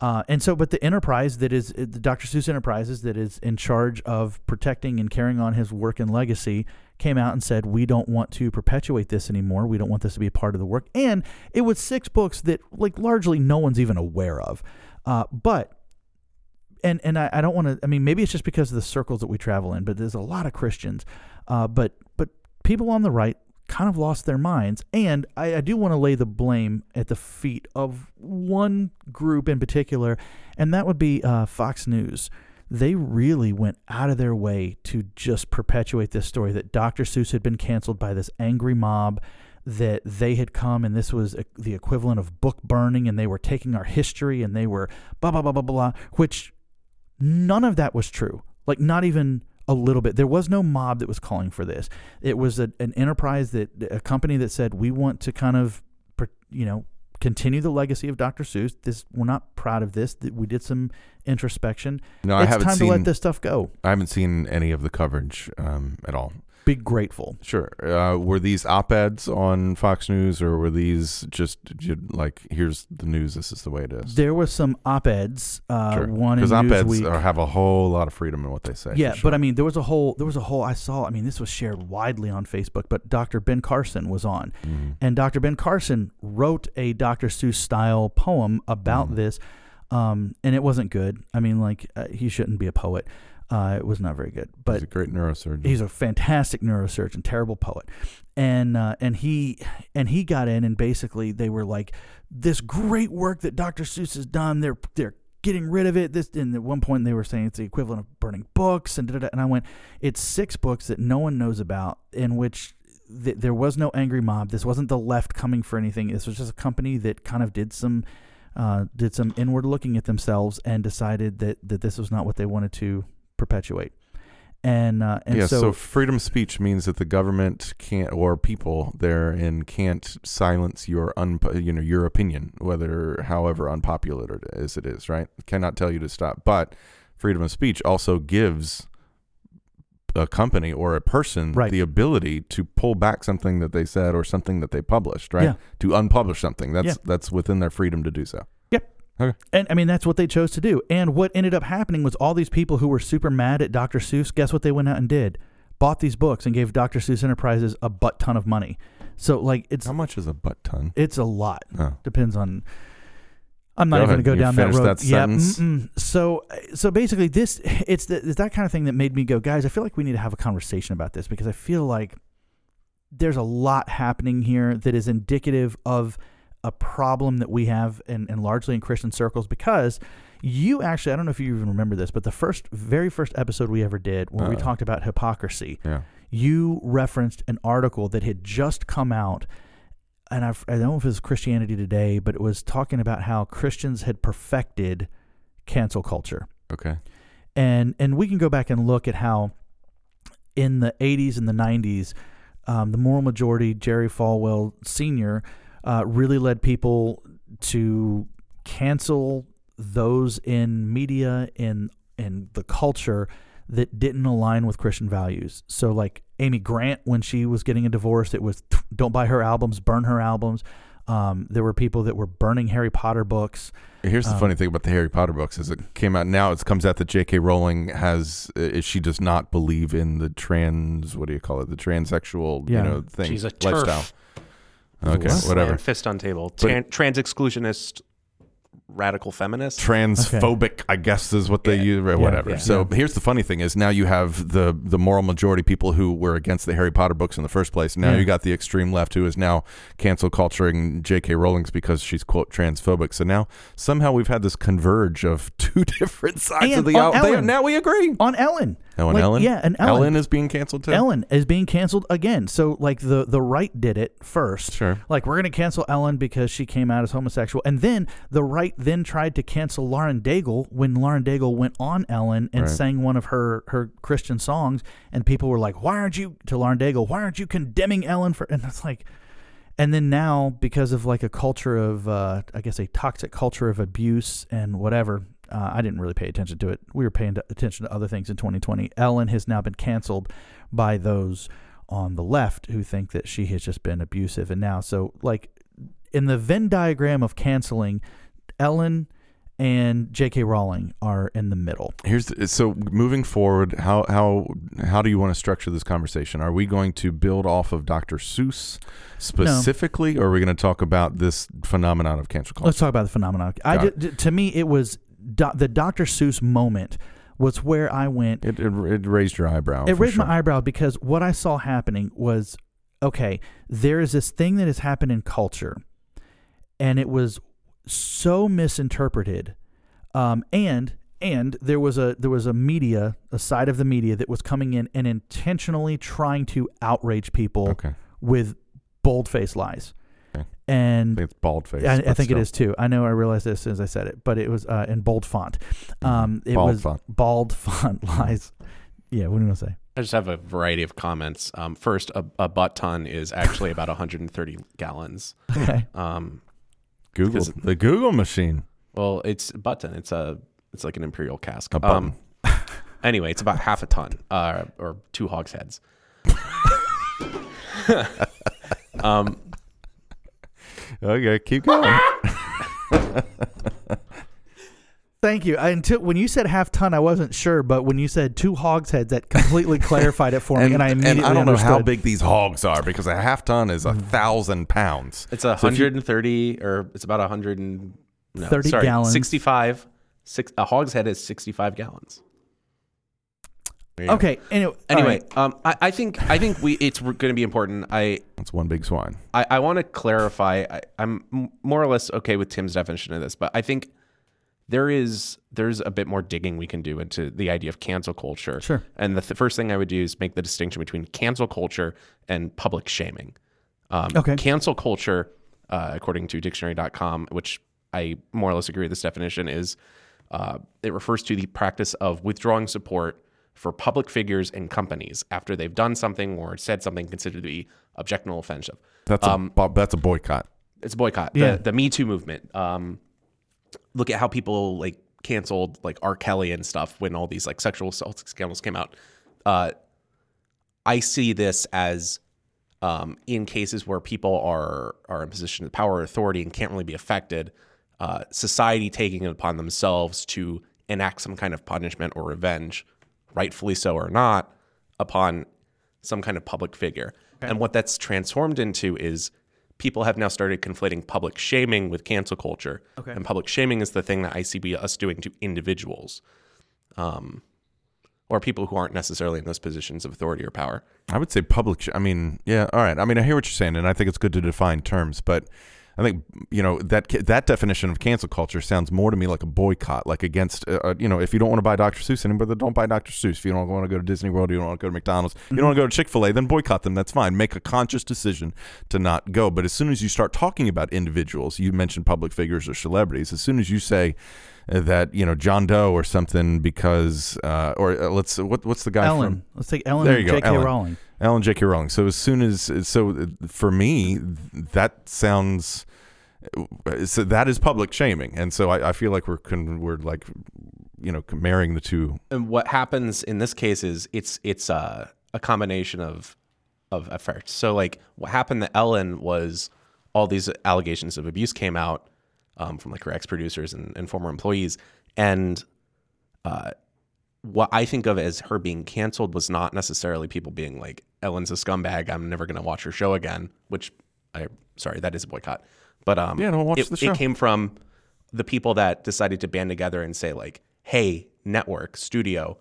Uh, and so, but the enterprise that is the Dr. Seuss Enterprises that is in charge of protecting and carrying on his work and legacy came out and said, We don't want to perpetuate this anymore. We don't want this to be a part of the work. And it was six books that, like, largely no one's even aware of. Uh, but and and I, I don't want to. I mean, maybe it's just because of the circles that we travel in, but there's a lot of Christians. Uh, but but people on the right kind of lost their minds, and I, I do want to lay the blame at the feet of one group in particular, and that would be uh, Fox News. They really went out of their way to just perpetuate this story that Dr. Seuss had been canceled by this angry mob that they had come and this was the equivalent of book burning and they were taking our history and they were blah blah blah blah blah which none of that was true like not even a little bit there was no mob that was calling for this it was a, an enterprise that a company that said we want to kind of you know continue the legacy of Dr. Seuss this we're not proud of this we did some introspection No, it's I haven't time seen. to let this stuff go I haven't seen any of the coverage um, at all. Be grateful Sure. Uh, were these op-eds on Fox News, or were these just j- like, here's the news, this is the way it is? there was some op-eds uh, Sure. one Because op-eds Newsweek have a whole lot of freedom in what they say. Yeah, sure. but I mean, there was a whole, there was a whole. I saw. I mean, this was shared widely on Facebook. But Dr. Ben Carson was on, Mhm. and Dr. Ben Carson wrote a Dr. Seuss style poem about Mhm. this, um, and it wasn't good. I mean, like uh, he shouldn't be a poet. Uh, it was not very good. But he's a great neurosurgeon. he's a fantastic neurosurgeon, terrible poet, and uh, and he and he got in and basically they were like this great work that Dr. Seuss has done. They're they're getting rid of it. This and at one point they were saying it's the equivalent of burning books and da, da, da. and I went, it's six books that no one knows about in which. Th- there was no angry mob. This wasn't the left coming for anything. This was just a company that kind of did some, uh, did some inward looking at themselves and decided that that this was not what they wanted to perpetuate. And uh, and yeah, so, so, freedom of speech means that the government can't, or people therein can't silence your unpo- you know your opinion, whether however unpopular it is, it is right. Cannot tell you to stop, but freedom of speech also gives a company or a person Right. the ability to pull back something that they said or something that they published, right? Yeah. To unpublish something. That's Yeah. that's within their freedom to do so. And I mean, that's what they chose to do. And what ended up happening was all these people who were super mad at Dr. Seuss, guess what they went out and did? Bought these books and gave Dr. Seuss Enterprises a butt ton of money. So like it's How much is a butt ton? it's a lot. Oh. Depends on I'm not Go even going to go down that road. that yeah. mm-mm. So so basically this it's, the, it's that kind of thing that made me go, guys, I feel like we need to have a conversation about this because I feel like there's a lot happening here that is indicative of a problem that we have and, and largely in Christian circles because you actually I don't know if you even remember this, but the first very first episode we ever did where we Uh-uh. talked about hypocrisy, Yeah. you referenced an article that had just come out and I've, I don't know if it was Christianity Today, but it was talking about how Christians had perfected cancel culture. Okay. And and we can go back and look at how in the 80s and the 90s, um, the moral majority, Jerry Falwell Sr., uh, really led people to cancel those in media and in the culture that didn't align with Christian values. So, like Amy Grant, when she was getting a divorce, it was don't buy her albums, burn her albums. Um, there were people that were burning Harry Potter books. Here's the Um, funny thing about the Harry Potter books is it came out now. It comes out that J.K. Rowling has uh, she does not believe in the trans what do you call it the transsexual Yeah. you know thing She's a lifestyle. Turf. Okay, What? whatever. Slam fist on table. But- Tran- trans exclusionist, radical feminist. Transphobic, I guess, is what they Yeah. use, or whatever. yeah. So here's the funny thing: is now you have the the moral majority people who were against the Harry Potter books in the first place. Now Yeah. you got the extreme left who is now cancel culturing J.K. Rowling's because she's quote transphobic. So now somehow we've had this converge of [laughs] two different sides And of the on out. Ellen. now we agree. On Ellen. Oh, and Like, Ellen? Yeah, and Ellen. is being canceled too. Ellen is being canceled again. So like the the right did it first. Sure. Like we're gonna cancel Ellen because she came out as homosexual, and then the right then tried to cancel Lauren Daigle when Lauren Daigle went on Ellen and Right. sang one of her her Christian songs, and people were like, "Why aren't you?" to Lauren Daigle, "Why aren't you condemning Ellen for?" And it's like. and then now because of like a culture of uh, i guess a toxic culture of abuse and whatever uh, i didn't really pay attention to it we were paying attention to other things in 2020 ellen has now been canceled by those on the left who think that she has just been abusive and now so like in the venn diagram of canceling ellen and j.k rowling are in the middle Here's the, so moving forward. How how how do you want to structure this conversation? Are we going to build off of Dr. Seuss specifically, or are we going to talk about this phenomenon of cancel culture? Let's talk about the phenomenon. I did, to me, it was do, the Dr. Seuss moment was where I went. It, it, it raised your eyebrow. it raised sure. my eyebrow because what I saw happening was okay. There is this thing that has happened in culture, and it was so misinterpreted, um, and and there was a there was a media a side of the media that was coming in and intentionally trying to outrage people Okay, with bold faced lies, Okay. I and think it's bald face. I, I think it still. is too. I know I realized this as soon as I said it, but it was uh, in bold font. Um, it Mm-hmm. Bald was font. bald [laughs] font lies. Yeah, what do you want to say? I just have a variety of comments. Um, first, a, a butt ton is actually about 130 gallons. [laughs] Okay. Um, Google the Google machine. well, it's butt ton. It's a it's like an imperial cask. A Um, anyway, it's about half a ton, uh, or two hogsheads. [laughs] um, Okay, keep going. Thank you. I, until when you said half ton, I wasn't sure, but when you said two hogsheads, that completely [laughs] clarified it for me, and, I immediately I don't know how big these hogs are because a half ton is a mm-hmm. thousand pounds. it's a So if you- 130, or it's about 100 and no, 30 sorry, gallons. 65. Six, a hogshead is 65 gallons. There you go. Okay. Anyway, Anyway, all right. um, I, I think I think we it's going to be important. I That's one big swine. I, I want to clarify. I, I'm more or less okay with Tim's definition of this, but I think there is there's a bit more digging we can do into the idea of cancel culture. Sure. And the th- first thing I would do is make the distinction between cancel culture and public shaming. Um, Okay. Cancel culture, uh, according to dictionary.com, which I more or less agree with this definition, is uh, it refers to the practice of withdrawing support for public figures and companies after they've done something or said something considered to be objectionable offensive. That's a that's a boycott. It's a boycott. Yeah. The, the Me Too movement. Um, look at how people like canceled like R. Kelly and stuff when all these like sexual assault scandals came out. Uh, I see this as um, in cases where people are are in position of power or authority and can't really be affected. Uh, society taking it upon themselves to enact some kind of punishment or revenge, rightfully so or not, upon some kind of public figure. And what that's transformed into is people have now started conflating public shaming with cancel culture. Okay. And public shaming is the thing that I see be us doing to individuals, um, or people who aren't necessarily in those positions of authority or power. I would say public. Sh- I mean, yeah, all right. I mean, I hear what you're saying, and I think it's good to define terms, but I think you know that that definition of cancel culture sounds more to me like a boycott, like against uh, uh, you know, if you don't want to buy Dr. Seuss anymore, then don't buy Dr. Seuss. If you don't want to go to Disney World, you don't want to go to McDonald's, you don't want to go to Chick Fil A, then boycott them. That's fine. Make a conscious decision to not go. But as soon as you start talking about individuals, you mentioned public figures or celebrities. As soon as you say that you know John Doe or something because uh, or uh, let's what what's the guy from Ellen. Let's take Ellen There and you go, J.K. Ellen. Rowling. Alan J.K. Rowling. So as soon as so for me that sounds so that is public shaming, and so I, I feel like we're con, we're like you know marrying the two. And what happens in this case is it's it's a, a combination of of efforts. So like what happened to Ellen was all these allegations of abuse came out um, from like her ex producers and, and former employees, and uh, what I think of as her being canceled was not necessarily people being like Ellen's a scumbag. I'm never going to watch her show again. Which I sorry that is a boycott, but um Yeah, don't watch it, the show. it came from the people that decided to band together and say like, hey, network studio,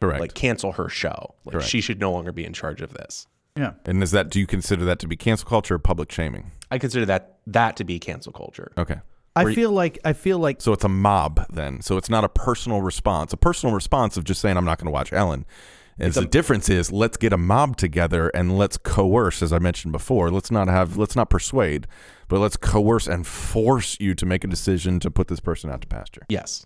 Correct. like cancel her show. Like Correct. she should no longer be in charge of this. Yeah. and is that do you consider that to be cancel culture or public shaming? I consider that that to be cancel culture. Okay. I Were you- feel like I feel like So it's a mob then. So it's not a personal response. A personal response of just saying I'm not going to watch Ellen. Is the difference is let's get a mob together and let's coerce, as I mentioned before. Let's not have let's not persuade, but let's coerce and force you to make a decision to put this person out to pasture. Yes.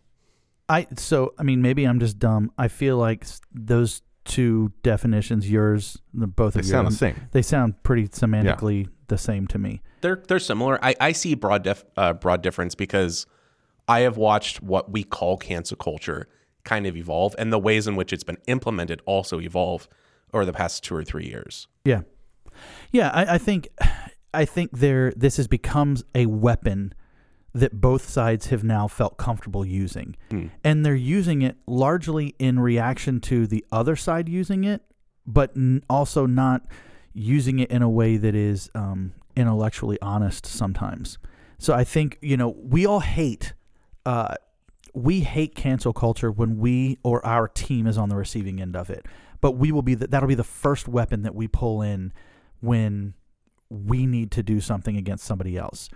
I so I mean maybe I'm just dumb. I feel like those two definitions, yours, the both They of sound yours, the same. They sound pretty semantically the same to me. They're they're similar. I, I see broad def, uh, broad difference because I have watched what we call cancel culture kind of evolve, and the ways in which it's been implemented also evolve over the past two or three years. Yeah, yeah. I, I think I think there this has becomes a weapon that both sides have now felt comfortable using, and they're using it largely in reaction to the other side using it, but n- also not using it in a way that is um, intellectually honest sometimes. So I think you know we all hate. Uh, we hate cancel culture when we or our team is on the receiving end of it. But we will be the, that'll be the first weapon that we pull in when we need to do something against somebody else.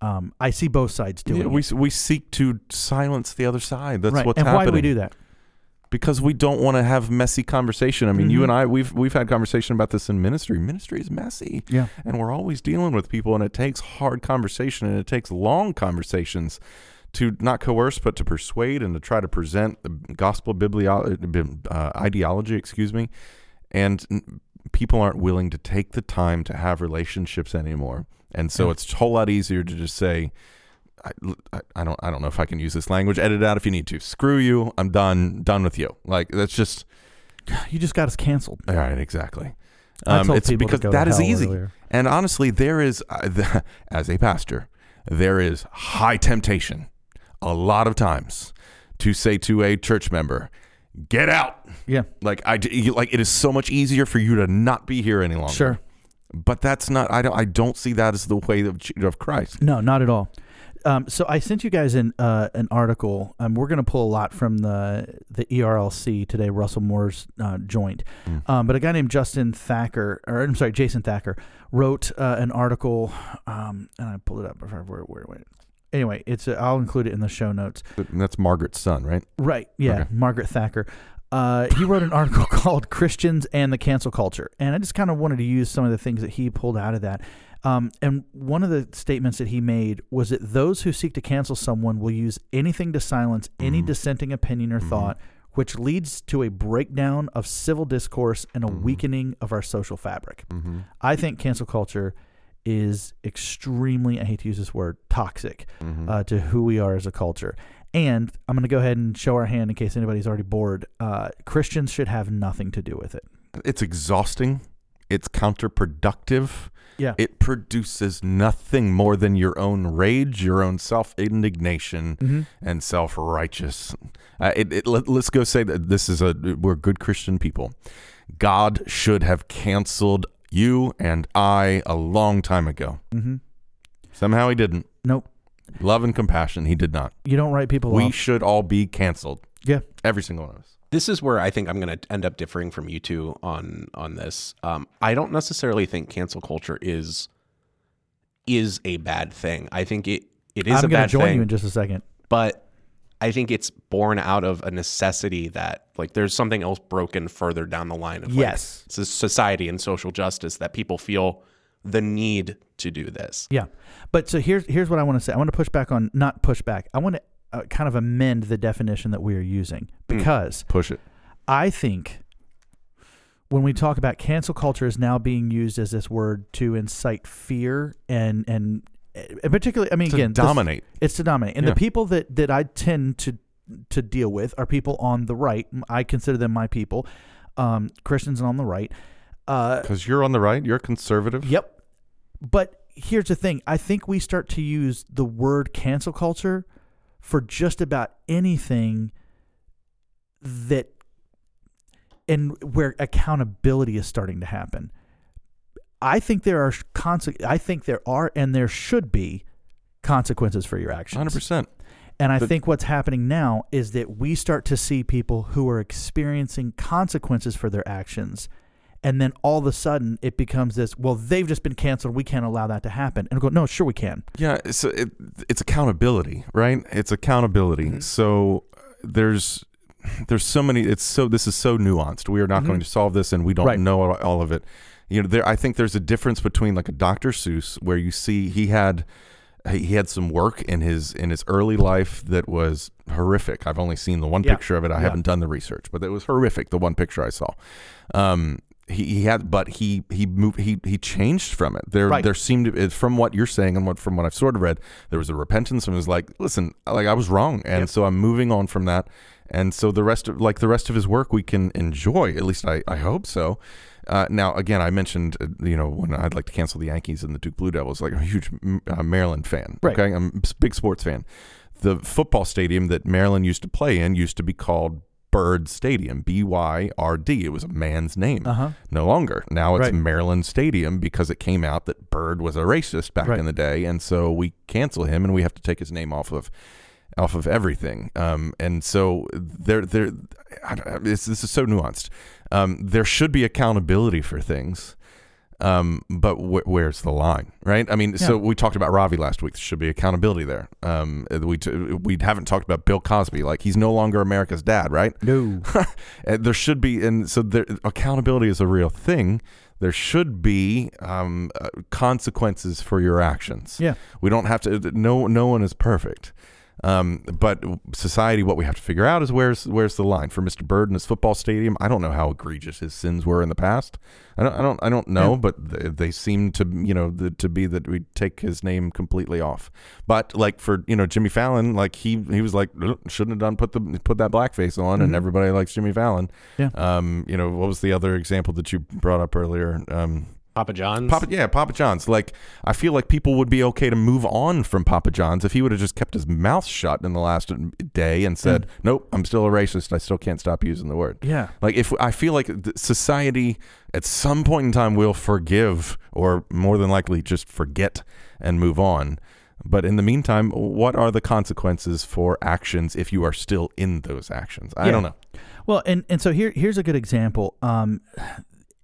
Um, I see both sides doing Yeah, we it. we seek to silence the other side. That's right. what's and happening. why do we do that? because we don't want to have messy conversation. I mean, you Mhm. and I we've we've had conversation about this in ministry. Ministry is messy. Yeah. And we're always dealing with people and it takes hard conversation and it takes long conversations to not coerce but to persuade and to try to present the gospel biblio- uh, ideology, excuse me. And n- people aren't willing to take the time to have relationships anymore. And so it's a whole lot easier to just say I, I, I don't I don't know if I can use this language. Edit it out if you need to. Screw you. I'm done. Done with you. Like that's just You just got us canceled. all right. Exactly. Um, it's because that is easy. earlier. And honestly, there is uh, [laughs] the, as a pastor, there is high temptation a lot of times to say to a church member, "Get out." Yeah. Like I like it is so much easier for you to not be here any longer. Sure. But that's not I don't I don't see that as the way of of Christ. No, not at all. Um, so I sent you guys an uh, an article. Um, we're going to pull a lot from the the ERLC today, Russell Moore's uh, joint. Mm. Um, but a guy named Justin Thacker, or I'm sorry, Jason Thacker, wrote uh, an article, um, and I pulled it up. Where, where, where, where. Anyway, it's uh, I'll include it in the show notes. And that's Margaret's son, right? Right. Yeah. Okay. Margaret Thacker. Uh, he wrote an article [laughs] called Christians and the Cancel Culture. And I just kind of wanted to use some of the things that he pulled out of that. Um, and one of the statements that he made was that those who seek to cancel someone will use anything to silence any Mhm. dissenting opinion or Mhm. thought, which leads to a breakdown of civil discourse and a Mhm. weakening of our social fabric. Mm-hmm. I think cancel culture is extremely, I hate to use this word, toxic Mm-hmm. uh, to who we are as a culture. And I'm going to go ahead and show our hand in case anybody's already bored. Uh, Christians should have nothing to do with it. it's exhausting. It's counterproductive. Yeah. It produces nothing more than your own rage, your own self indignation, Mm-hmm. and self righteous. Uh, it, it, let, us go say that this is a we're good Christian people. God should have canceled you and I a long time ago. Mm-hmm. Somehow he didn't. Nope. Love and compassion, he did not. You don't write people We off. should all be canceled. Yeah. Every single one of us. This is where I think I'm going to end up differing from you two on on this. Um, I don't necessarily think cancel culture is is a bad thing. I think it it is I'm a going bad to join thing, you in just a second. but I think it's born out of a necessity that like there's something else broken further down the line of like, Yes. society and social justice that people feel the need to do this. Yeah. But so here's here's what I want to say. I want to push back on not push back. I want to uh, kind of amend the definition that we are using because Push it. I think when we talk about cancel culture is now being used as this word to incite fear and, and particularly I mean To again this- it's to dominate. And Yeah. the people that that I tend to to deal with are people on the right. I consider them my people. Um, Christians on the right. Uh, Because you're on the right, you're conservative. Yep. But here's the thing I think we start to use the word cancel culture for just about anything that and where accountability is starting to happen. I think there are conse- I think there are and there should be consequences for your actions. 100%. And I But- think what's happening now is that we start to see people who are experiencing consequences for their actions. And then all of a sudden it becomes this, well, they've just been canceled. We can't allow that to happen. And go, no, sure we can. Yeah, it's it, it's accountability, right? It's accountability. Mhm. So there's there's so many. It's so this is so nuanced. We are not Mhm. going to solve this, and we don't Right. know all of it. You know, there. I think there's a difference between like a Dr. Seuss, where you see he had he had some work in his in his early life that was horrific. I've only seen the one Yeah. picture of it. I Yeah. haven't done the research, but it was horrific. The one picture I saw. Um, he, he had, but he he moved he he changed from it. There Right. there seemed to, from what you're saying and what from what I've sort of read, there was a repentance and it was like, listen, like I was wrong, and Yep. so I'm moving on from that. And so the rest of like the rest of his work, we can enjoy. At least I I hope so. Uh, now, again, I mentioned, uh, you know, when I'd like to cancel the Yankees and the Duke Blue Devils, like I'm a huge uh, Maryland fan. Right. Okay, I'm a big sports fan. The football stadium that Maryland used to play in used to be called Byrd Stadium, B Y R D. It was a man's name. Uh huh. No longer. Now it's Right. Maryland Stadium because it came out that Byrd was a racist back Right. in the day, and so we cancel him and we have to take his name off of off of everything. Um, and so there, there, I don't- this, this is so nuanced. Um, there should be accountability for things. Um, but wh- where's the line, right? I mean, so we talked about Ravi last week. There should be accountability there. Um, we t- we haven't talked about Bill Cosby. Like he's no longer America's dad, right? No. [laughs] Uh, there should be, and so there, accountability is a real thing. There should be um, uh, consequences for your actions. Yeah. We don't have to. No, no one is perfect. Um, but society, what we have to figure out is where's where's the line for Mr. Byrd and his football stadium. I don't know how egregious his sins were in the past. I don't, I don't, I don't know, Yeah. but they, they seem to, you know, the, to be that we take his name completely off. But like for you know Jimmy Fallon, like he he was like shouldn't have done put the put that blackface on, and Mhm. everybody likes Jimmy Fallon. Yeah. Um, you know what was the other example that you brought up earlier? Um, Papa John's. Papa, yeah, Papa John's. Like, I feel like people would be okay to move on from Papa John's if he would have just kept his mouth shut in the last day and said, "Nope, I'm still a racist. I still can't stop using the word." Yeah. Like, if I feel like society at some point in time will forgive, or more than likely just forget and move on. But in the meantime, what are the consequences for actions if you are still in those actions? I Yeah. don't know. Well, and and so here here's a good example. Um,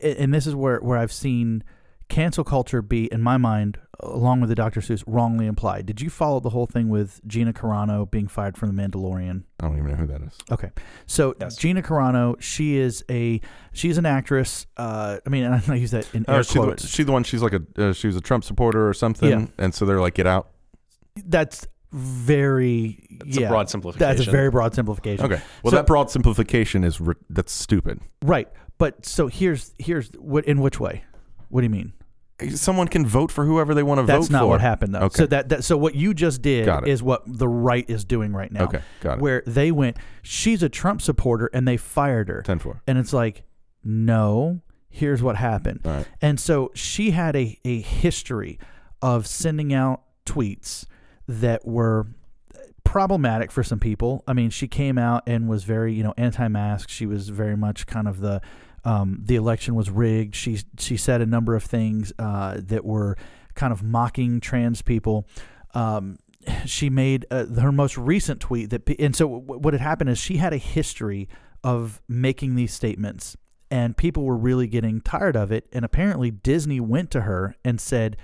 and this is where where I've seen cancel culture be, in my mind, along with the Dr. Seuss, wrongly implied. Did you follow the whole thing with Gina Carano being fired from The Mandalorian? I don't even know who that is. Okay, so Yes. Gina Carano, she is a she's an actress. Uh, I mean, and I use that in Oh, air she, the, she the one. She's like a uh, she was a Trump supporter or something, Yeah. and so they're like, "Get out." That's very It's yeah. a broad simplification. That's a very broad simplification. Okay. Well, So- that broad simplification is ri- that's stupid. Right, but so here's here's what in which way? What do you mean? Uh, someone can vote for whoever they want to vote That's not for. what happened though. Okay. So that, that so what you just did Got it. is what the right is doing right now. Okay, got it. Where they went, she's a Trump supporter and they fired her. Ten four. And it's like, no, here's what happened. All right. And so she had a, a history of sending out tweets that were problematic for some people. I mean, she came out and was very, you know, anti-mask. She was very much kind of the um, the election was rigged. She she said a number of things uh, that were kind of mocking trans people. Um, she made uh, her most recent tweet that, and so what had happened is she had a history of making these statements, and people were really getting tired of it. And apparently, Disney went to her and said,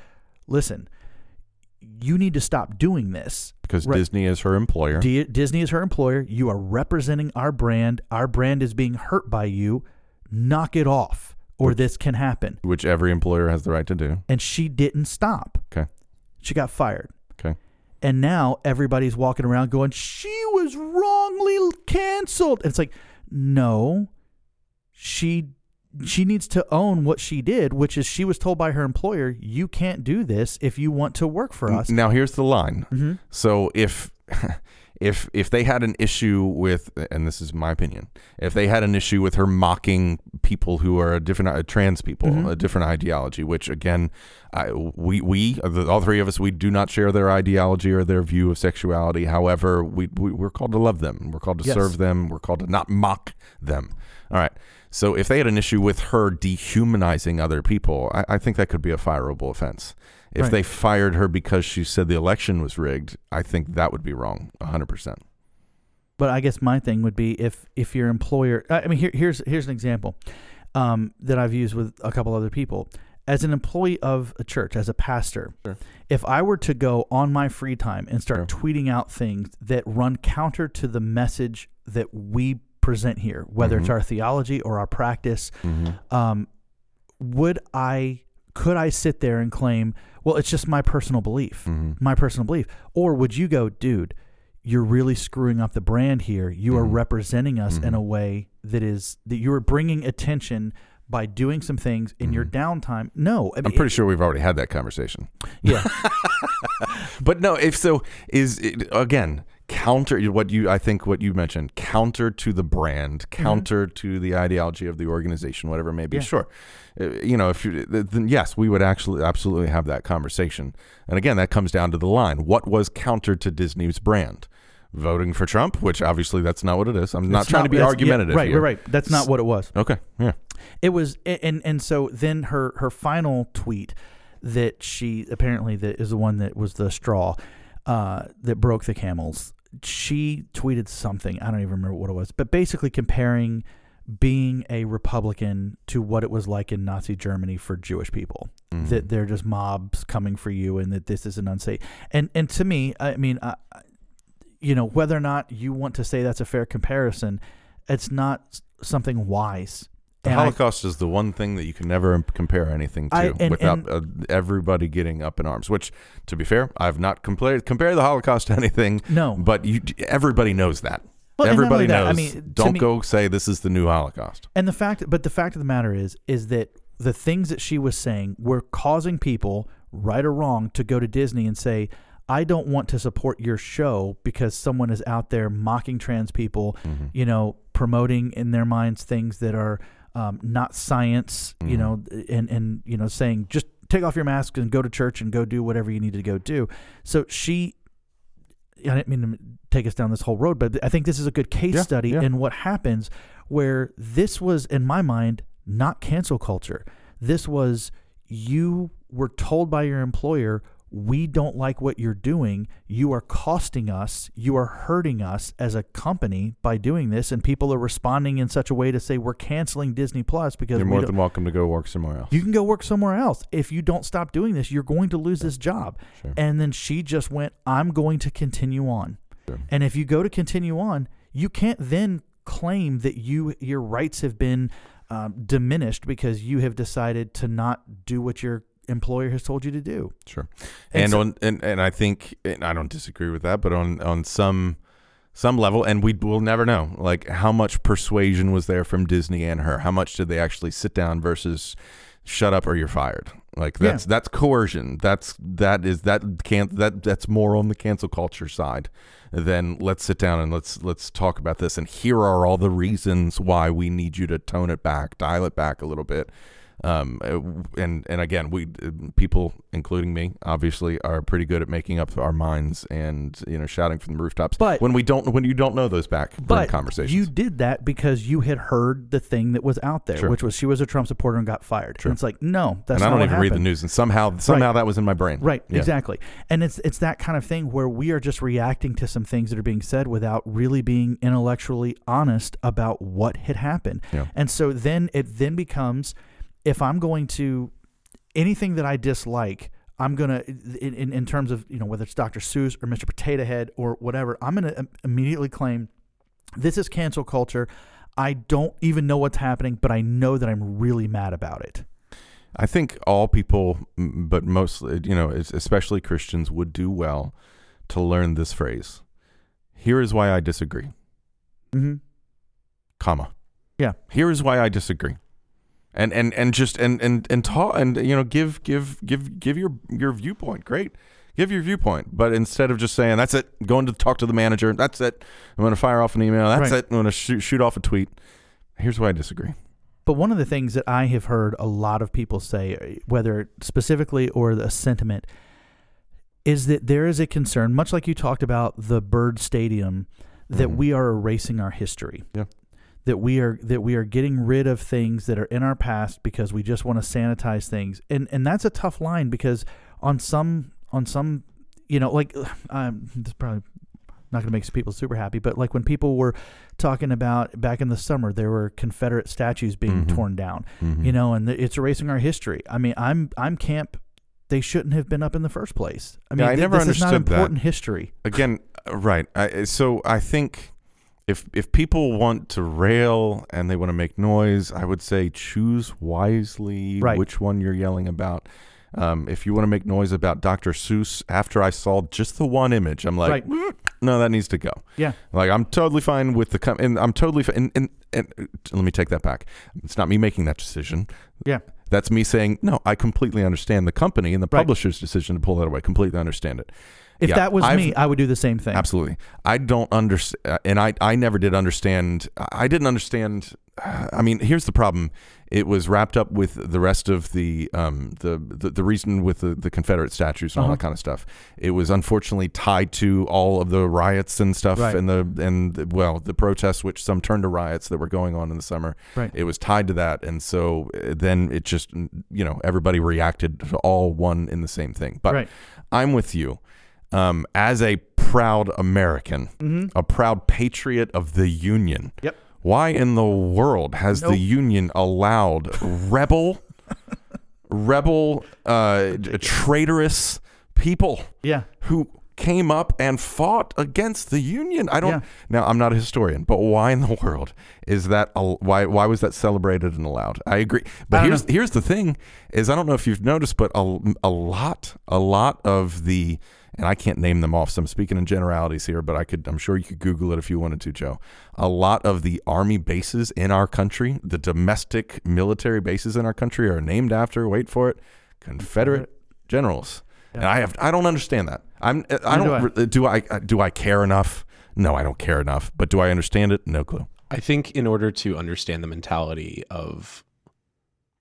"Listen, you need to stop doing this." Because Right. Disney is her employer. Di- Disney is her employer. You are representing our brand. Our brand is being hurt by you. Knock it off, or this can happen. which every employer has the right to do. And she didn't stop. Okay. She got fired. Okay. And now everybody's walking around going, she was wrongly canceled. And it's like, no, she she needs to own what she did, which is she was told by her employer, you can't do this if you want to work for us. Now here's the line. hmm So if [laughs] if if they had an issue with, and this is my opinion, if they had an issue with her mocking people who are a different uh, trans people, Mhm. a different ideology, which again, I, we we the, all three of us we do not share their ideology or their view of sexuality. However, we, we we're called to love them. We're called to Yes. serve them. We're called to not mock them. All right. So if they had an issue with her dehumanizing other people, I, I think that could be a fireable offense. If Right. they fired her because she said the election was rigged, I think that would be wrong, 100%. But I guess my thing would be if if your employer, I mean, here, here's here's an example um, that I've used with a couple other people. As an employee of a church, as a pastor, Sure. if I were to go on my free time and start tweeting out things that run counter to the message that we present here, whether it's Mhm. our theology or our practice, Mm-hmm. um, would I could I sit there and claim, well, it's just my personal belief, Mm-hmm. my personal belief, or would you go, dude? You're really screwing up the brand here. You are Mhm. representing us in Mhm. a way that is that you are bringing attention by doing some things in your downtime. No, I mean, Mm-hmm. I'm pretty sure we've already had that conversation. yeah. [laughs] But no, if so, is it, again counter what you I think what you mentioned counter to the brand, counter to the ideology of the organization, whatever it may be. Yeah. Sure, Uh, you know, if you then yes, we would actually absolutely have that conversation. And again, that comes down to the line: what was counter to Disney's brand? Voting for Trump, which obviously that's not what it is. I'm not It's trying to be that's- yeah, argumentative. right, here. right, right. That's not what it was. Okay, yeah. It was, and and so then her her final tweet that she apparently that is the one that was the straw uh, that broke the camels. She tweeted something I don't even remember what it was, but basically comparing being a Republican to what it was like in Nazi Germany for Jewish people. Mhm. That they're just mobs coming for you, and that this is an unsafe. And and to me, I mean, I- you know, whether or not you want to say that's a fair comparison, it's not something wise. The And I- Holocaust is the one thing that you can never compare anything to I- and- without uh, everybody getting up in arms. Which, to be fair, I've not compared compared the Holocaust to [laughs] anything. No. but you, everybody knows that. Well, everybody that, I mean, don't me- go say this is the new Holocaust. And the fact, but the fact of the matter is, is that the things that she was saying were causing people, right or wrong, to go to Disney and say, "I don't want to support your show because someone is out there mocking trans people, Mm-hmm. you know, promoting in their minds things that are um, not science, you Mm-hmm. know, and and you know, saying just take off your mask and go to church and go do whatever you need to go do." So she I didn't mean to take us down this whole road, but I think this is a good case Yeah, study yeah. in what happens where this was, in my mind, not cancel culture. This was you were told by your employer, we don't like what you're doing. You are costing us, you are hurting us as a company by doing this. And people are responding in such a way to say, we're canceling Disney Plus because You're more than welcome to go work somewhere else. you can go work somewhere else. If you don't stop doing this, you're going to lose this job. Sure. And then she just went, I'm going to continue on. Sure. And if you go to continue on, you can't then claim that you your rights have been um, diminished because you have decided to not do what your employer has told you to do. Sure. And And, so- on and, and I think and I don't disagree with that, but on on some some level, and we will never know, like how much persuasion was there from Disney and her. How much did they actually sit down versus shut up or you're fired? Like Yeah. that's that's coercion. That's that is that can't that that's more on the cancel culture side than let's sit down and let's let's talk about this. And here are all the reasons why we need you to tone it back, dial it back a little bit. Um, uh, and and again, we people, including me, obviously are pretty good at making up our minds and you know shouting from the rooftops. But- when we don't, when you don't know those back But conversations, you did that because you had heard the thing that was out there, Sure. which was she was a Trump supporter and got fired. Sure. And it's like, no, that's and I don't even read the news, and somehow somehow that was in my brain. Right, Yeah. exactly. And it's it's that kind of thing where we are just reacting to some things that are being said without really being intellectually honest about what had happened. Yeah. And so then it then becomes if I'm going to anything that I dislike, I'm gonna in, in, in terms of you know whether it's Dr. Seuss or Mr. Potato Head or whatever, I'm gonna immediately claim this is cancel culture. I don't even know what's happening, but I know that I'm really mad about it. I think all people, but mostly, you know, especially Christians, would do well to learn this phrase. Here is why I disagree, Mm-hmm. comma. Yeah. Here is why I disagree. And and and just and and and talk and you know give give give give your your viewpoint. Great. Give your viewpoint, but instead of just saying that's it, going to talk to the manager. That's it. I'm going to fire off an email. That's Right. it. I'm going to shoot shoot off a tweet. Here's why I disagree. But one of the things that I have heard a lot of people say, whether specifically or a sentiment, is that there is a concern, much like you talked about the Byrd Stadium, that Mhm. we are erasing our history. Yeah. That we are that we are getting rid of things that are in our past because we just want to sanitize things, and and that's a tough line because on some on some, you know, like [sighs] um, this is probably not going to make people super happy, but like when people were talking about back in the summer, there were Confederate statues being Mhm. torn down, Mhm. you know, and it's erasing our history. I mean, I'm I'm camp. They shouldn't have been up in the first place. I mean, Yeah, I th- never this is not understood that. important history. again uh, right I, so i think if if people want to rail and they want to make noise i would say choose wisely Right. which one you're yelling about um, if you want to make noise about dr seuss after i saw just the one image i'm like Right. "Mm, no, that needs to go. Yeah. Like I'm totally fine with the com- and I'm totally fi- and, and and let me take that back. It's not me making that decision. Yeah. That's me saying no. I completely understand the company and the Right. publisher's decision to pull that away. Completely understand it. If Yeah, that was I've- me, I would do the same thing. Absolutely. I don't understand, and I, I never did understand. I didn't understand. I mean, here's the problem. It was wrapped up with the rest of the um, the, the the reason with the, the Confederate statues and all Uh-huh. that kind of stuff. It was unfortunately tied to all of the riots and stuff, Right. and the and the, well, the protests, which some turned to riots that were going on in the summer. Right. It was tied to that, and so uh, then it just you know everybody reacted to all one in the same thing. But Right. I'm with you. Um, as a proud American, a proud patriot of the Union. Yep. Why in the world has Nope. the Union allowed rebel, [laughs] rebel, uh, traitorous people Yeah. who came up and fought against the Union? I don't. Yeah. Now I'm not a historian, but why in the world is that? Why why was that celebrated and allowed? I agree, but don't here's here's the thing: is I don't know if you've noticed, but a, a lot a lot of the and I can't name them off, so I'm speaking in generalities here, but I could I'm sure you could Google it if you wanted to, Joe. A lot of the army bases in our country, the domestic military bases in our country, are named after wait for it, Confederate generals. And I have I don't understand that. I'm I don't do do I do I care enough? No, I don't care enough. But do I understand it? No clue. I think in order to understand the mentality of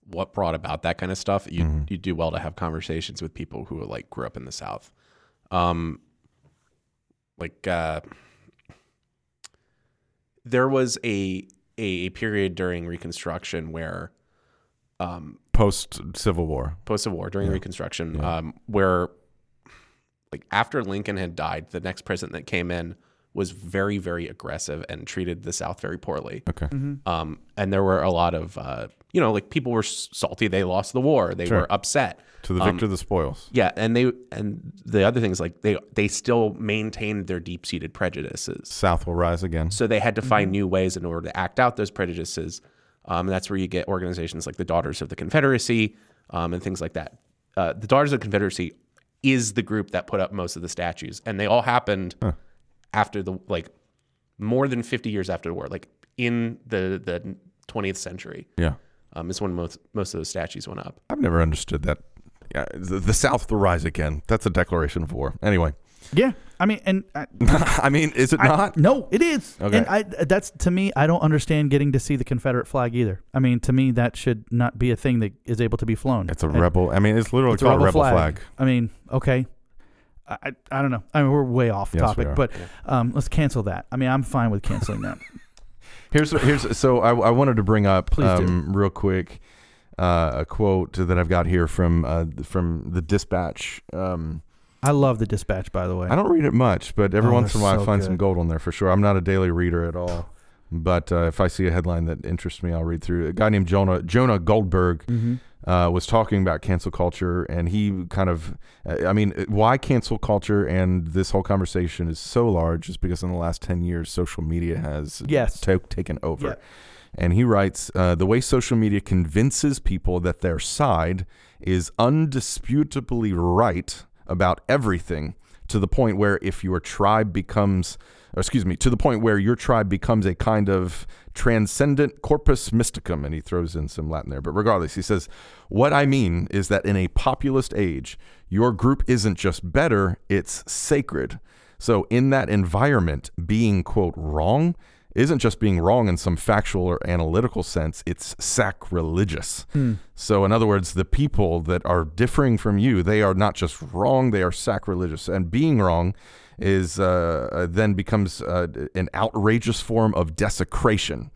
what brought about that kind of stuff, you Mhm. you do well to have conversations with people who like grew up in the South. Um, like uh, there was a a period during Reconstruction where um, Post Civil War. post Civil war during Yeah. Reconstruction, Yeah. um, where like after Lincoln had died, the next president that came in was very, very aggressive and treated the South very poorly. Okay. Um, and there were a lot of, uh, you know, like people were salty they lost the war, they Sure. were upset. To the Um, victor, the spoils. Yeah, and they and the other thing is like they they still maintained their deep seated prejudices. South will rise again. So they had to find new ways in order to act out those prejudices. Um, and that's where you get organizations like the Daughters of the Confederacy um, and things like that. Uh, the Daughters of the Confederacy is the group that put up most of the statues, and they all happened after the like more than fifty years after the war, like in the the twentieth century. Yeah. Um, is when most most of those statues went up. I've never understood that. Yeah, the, the South will rise again. That's a declaration of war. Anyway, Yeah. I mean, and I, [laughs] I mean, is it I- not? no, it is. Okay. And I that's to me, I don't understand getting to see the Confederate flag either. I mean, to me, that should not be a thing that is able to be flown. It's a And rebel. I mean, it's literally it's a called rebel, a rebel flag. flag. I mean, okay. I, I, I don't know. I mean, we're way off Yes, topic, but um, let's cancel that. I mean, I'm fine with canceling that. [laughs] Here's here's so I, I wanted to bring up Please do. um, real quick uh, a quote that I've got here from uh, from the Dispatch. Um, I love the dispatch, by the way. I don't read it much, but every Oh, once in a while I so find some gold on there for sure. I'm not a daily reader at all, but uh, if I see a headline that interests me, I'll read through. A guy named Jonah Jonah Goldberg hmm uh, was talking about cancel culture, and he kind of, I mean, why cancel culture and this whole conversation is so large is because in the last ten years, social media has Yes. ta- taken over. Yeah. And he writes, uh, the way social media convinces people that their side is undisputably right about everything to the point where if your tribe becomes, excuse me, to the point where your tribe becomes a kind of transcendent corpus mysticum, and he throws in some Latin there. But regardless, he says, what I mean is that in a populist age, your group isn't just better, it's sacred. So in that environment, being, quote, wrong isn't just being wrong in some factual or analytical sense, it's sacrilegious. Hmm. So, in other words, the people that are differing from you, they are not just wrong, they are sacrilegious. And being wrong is uh, uh, then becomes uh, an outrageous form of desecration.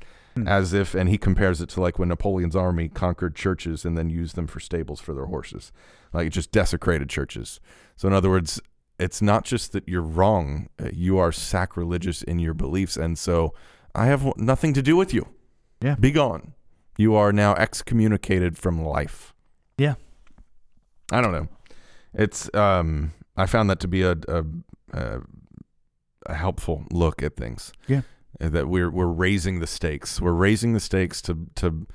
As if, and he compares it to like when Napoleon's army conquered churches and then used them for stables for their horses, like it just desecrated churches. So, in other words, it's not just that you're wrong, uh, you are sacrilegious in your beliefs. And so I have nothing to do with you. Yeah. Be gone. You are now excommunicated from life. Yeah. I don't know. It's, um, I found that to be a, a, a, a helpful look at things. Yeah. Uh, That we're, we're raising the stakes. We're raising the stakes to, to,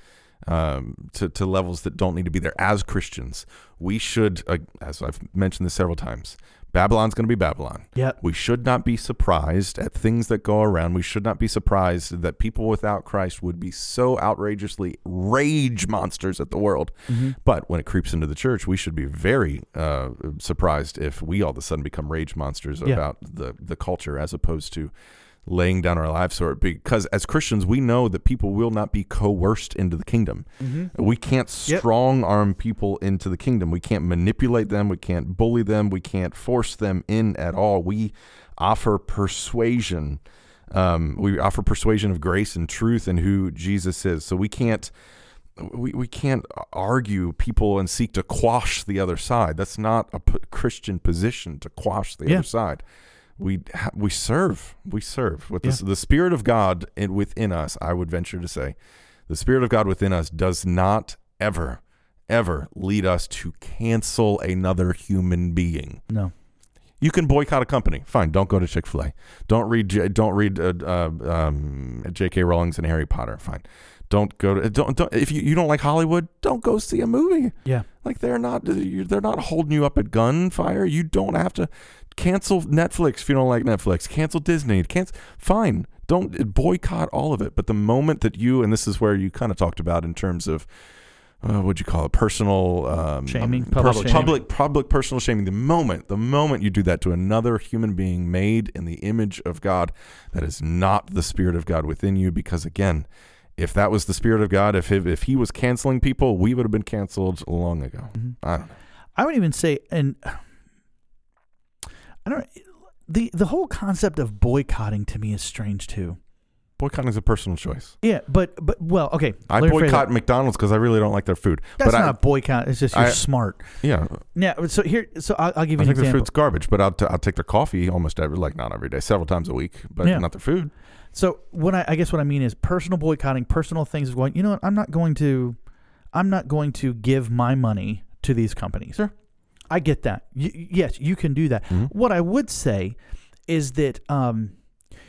um, to, to levels that don't need to be there. As Christians, we should, uh, as I've mentioned this several times, Babylon's going to be Babylon. Yep. We should not be surprised at things that go around. We should not be surprised that people without Christ would be so outrageously rage monsters at the world. Mm-hmm. But when it creeps into the church, we should be very uh, surprised if we all of a sudden become rage monsters Yeah. about the, the culture as opposed to laying down our lives for it. Because as Christians, we know that people will not be coerced into the kingdom. We can't strong arm people into the kingdom. We can't manipulate them. We can't bully them. We can't force them in at all. We offer persuasion. Um, we offer persuasion of grace and truth and who Jesus is. So we can't we, we can't argue people and seek to quash the other side. That's not a p- Christian position to quash the Yeah. other side. We ha- we serve. We serve with Yeah. the, the Spirit of God in, within us. I would venture to say, the Spirit of God within us does not ever, ever lead us to cancel another human being. No. You can boycott a company. Fine. Don't go to Chick Fil A. Don't read. J- Don't read uh, uh, um, J.K. Rowling's and Harry Potter. Fine. Don't go to. Don't. don't if you, you don't like Hollywood, don't go see a movie. Yeah. Like they're not they're not holding you up at gunfire. You don't have to cancel Netflix if you don't like Netflix. Cancel Disney. Cancel. Fine. Don't boycott all of it. But the moment that you and this is where you kind of talked about in terms of. Uh, what'd you call it? Personal um, Shaming? um, Public public, shaming. public, public personal shaming. The moment, the moment you do that to another human being made in the image of God, that is not the spirit of God within you. Because again, if that was the spirit of God, if he, if he was canceling people, we would have been canceled long ago. Mm-hmm. I don't know. I would even say, and I don't. The the whole concept of boycotting to me is strange too. Boycotting is a personal choice. Yeah, but but well, okay. I let me phrase boycott. McDonald's because I really don't like their food. That's but not boycott. It's just you're I- smart. Yeah, Yeah. So here, so I'll, I'll give I you an think their food's garbage. But I'll, t- I'll take their coffee almost every, like not every day, several times a week, but Yeah. not their food. So what I, I guess what I mean is personal boycotting, personal things is going. You know what? I'm not going to, I'm not going to give my money to these companies. Sure. I get that. Y- yes, you can do that. Mhm. What I would say is that um,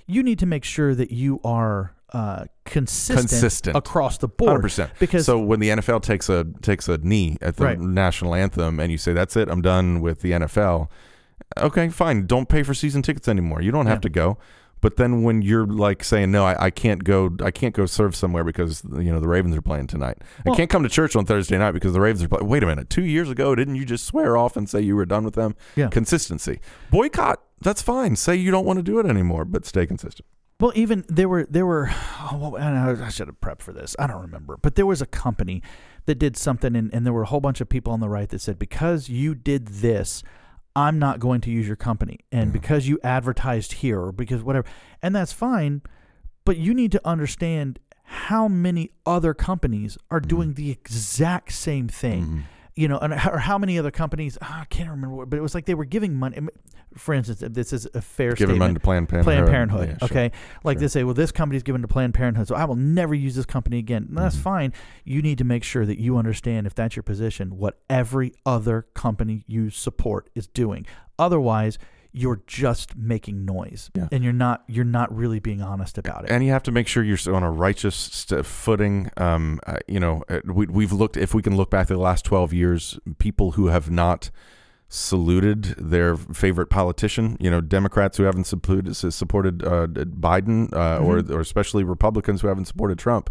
you need to make sure that you are uh, consistent, Consistent. across the board. percent. Because So when the NFL takes a takes a knee at the Right. national anthem, and you say that's it, I'm done with the NFL. Okay, fine. Don't pay for season tickets anymore. You don't have Yeah. to go. But then when you're like saying no, I, I can't go. I can't go serve somewhere because you know the Ravens are playing tonight. Well- I can't come to church on Thursday night because the Ravens are playing. Wait a minute. Two years ago, didn't you just swear off and say you were done with them? Yeah. Consistency. Boycott. That's fine. Say you don't want to do it anymore, but stay consistent. Well, even there were there were. [sighs] Oh, well, and I I should have prepped for this. I don't remember, but there was a company that did something, and, and there were a whole bunch of people on the right that said, because you did this, I'm not going to use your company, and Mhm. because you advertised here, or because whatever, and that's fine, but you need to understand how many other companies are Mhm. doing the exact same thing Mhm. You know, and or how many other companies? ah, I can't remember, what, but it was like they were giving money. For instance, this is a fair Giving statement. money to Planned Parenthood. Planned Parenthood. Yeah, sure. okay, like Sure. they say, well, this company's given to Planned Parenthood, so I will never use this company again. No, that's fine. You need to make sure that you understand if that's your position, what every other company you support is doing. Otherwise, you're just making noise, Yeah. and you're not you're not really being honest about it. and you have to make sure you're on a righteous st- footing. Um, uh, you know, uh, we, we've looked if we can look back to the last twelve years, people who have not saluted their favorite politician. You know, Democrats who haven't supported supported uh, Biden, uh, or or especially Republicans who haven't supported Trump.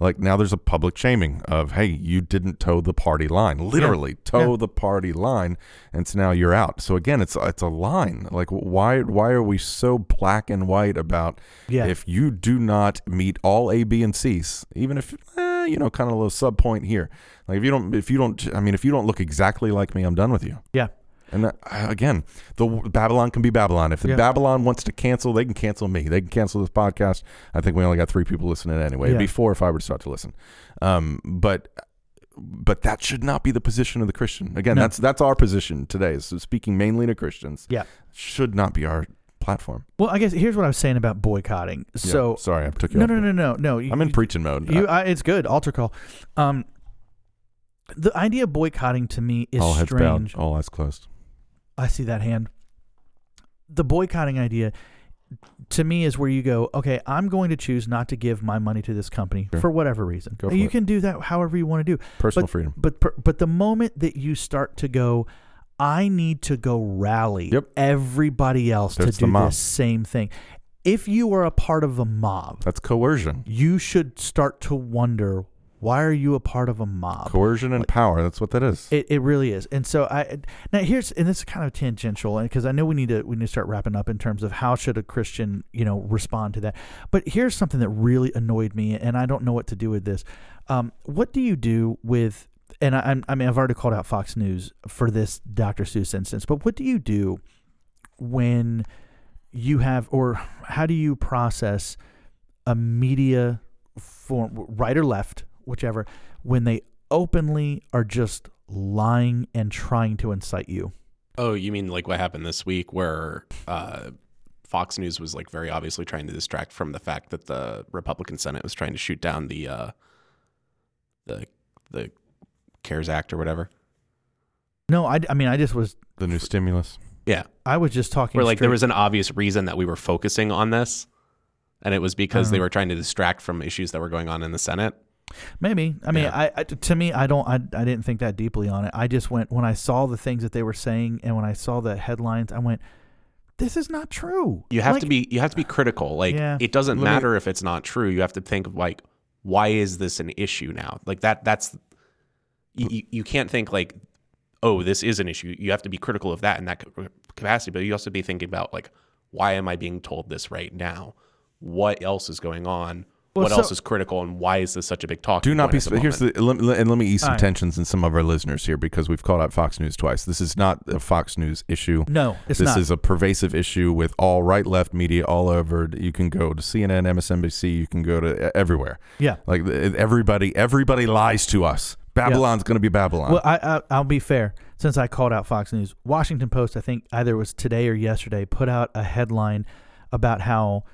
Like now, there's a public shaming of, hey, you didn't toe the party line, literally toe Yeah. the party line, and so now you're out. So again, it's it's a line. Like why why are we so black and white about yeah, if you do not meet all A, B, and C's, even if eh, you know, kind of a little sub point here, like if you don't, if you don't, I mean, if you don't look exactly like me, I'm done with you. yeah, And that, again, the Babylon can be Babylon. If the Yeah. Babylon wants to cancel, they can cancel me. They can cancel this podcast. I think we only got three people listening anyway. It'd be four if I were to start to listen. Um, but but that should not be the position of the Christian. Again, No. that's that's our position today. So speaking mainly to Christians. Yeah. should not be our platform. Well, I guess here's what I was saying about boycotting. Yeah. So sorry, I took you. no, off no, no, no, no. You- I'm in preaching mode. You, I, it's good. Altar call. Um, the idea of boycotting to me is all heads strange. bowed, all eyes closed. I see that hand. The boycotting idea to me is where you go, okay, I'm going to choose not to give my money to this company Sure. for whatever reason. For you it. can do that however you want to do. Personal freedom. But but the moment that you start to go, I need to go rally Yep. everybody else That's to do the, this same thing. If you are a part of a mob, That's coercion. you should start to wonder why are you a part of a mob? Coercion and power. That's what that is. It, it really is. And so I now here's and this is kind of tangential because I know we need to we need to start wrapping up in terms of how should a Christian you know respond to that. But here's something that really annoyed me, and I don't know what to do with this. Um, what do you do with? And I, I mean I've already called out Fox News for this Dr. Seuss instance, but what do you do when you have or how do you process a media form right or left whichever when they openly are just lying and trying to incite you Oh, you mean like what happened this week where uh, Fox News was like very obviously trying to distract from the fact that the Republican Senate was trying to shoot down the uh, the the CARES Act or whatever. no i, I mean i just was the new stimulus. Yeah, i was just talking where like there was an obvious reason that we were focusing on this, and it was because they Uh-huh. were trying to distract from issues that were going on in the Senate. Maybe i mean Yeah. I, I to me i don't I, I didn't think that deeply on it i just went when i saw the things that they were saying and when i saw the headlines i went this is not true You have Like, to be you have to be critical. Like Yeah. it doesn't matter if it's not true. You have to think like why is this an issue now? Like that that's you, you- you can't think like oh this is an issue. You have to be critical of that in that capacity, but you also be thinking about like why am I being told this right now? What else is going on? Well, what so- else is critical and why is this such a big talk? Do not be. point at the Here's the. Let, let- and let me ease some All right. tensions in some of our listeners here because we've called out Fox News twice. This is not a Fox News issue. no it's this not is a pervasive issue with all right left media all over. You can go to CNN, MSNBC. You can go to everywhere. yeah Like everybody, everybody lies to us. Babylon's going to be Babylon. Well, I, I I'll be fair. Since I called out Fox News, Washington Post, I think either it was today or yesterday, put out a headline about how,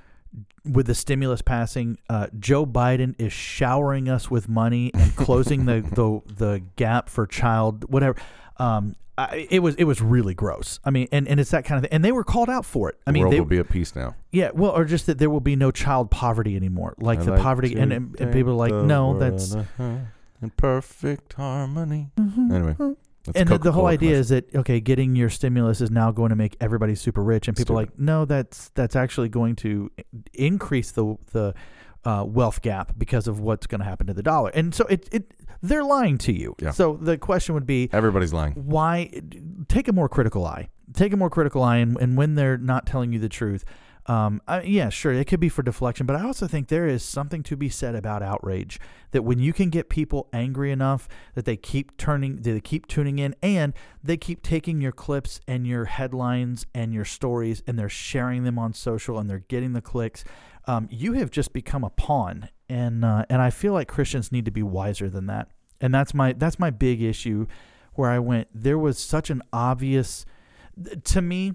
with the stimulus passing, uh, Joe Biden is showering us with money and closing the, [laughs] the the gap for child whatever. Um, I, it was it was really gross. I mean, and, and it's that kind of thing. And they were called out for it. I the mean, world they, will be at peace now. yeah, well, or just that there will be no child poverty anymore. Like I the like poverty, and, and, and people are like, no, that's in perfect harmony. Anyway, that's and the, the whole idea commercial. is that okay, getting your stimulus is now going to make everybody super rich, and people are Stupid. like, no, that's that's actually going to increase the the uh, wealth gap because of what's going to happen to the dollar, and so it it they're lying to you. Yeah. So the question would be, everybody's lying. why take a more critical eye take a more critical eye and, and when they're not telling you the truth um, I, yeah sure it could be for deflection but i also think there is something to be said about outrage that when you can get people angry enough that they keep turning they keep tuning in and they keep taking your clips and your headlines and your stories and they're sharing them on social and they're getting the clicks um, you have just become a pawn and uh, and i feel like christians need to be wiser than that. And that's my that's my big issue where I went, there was such an obvious, to me,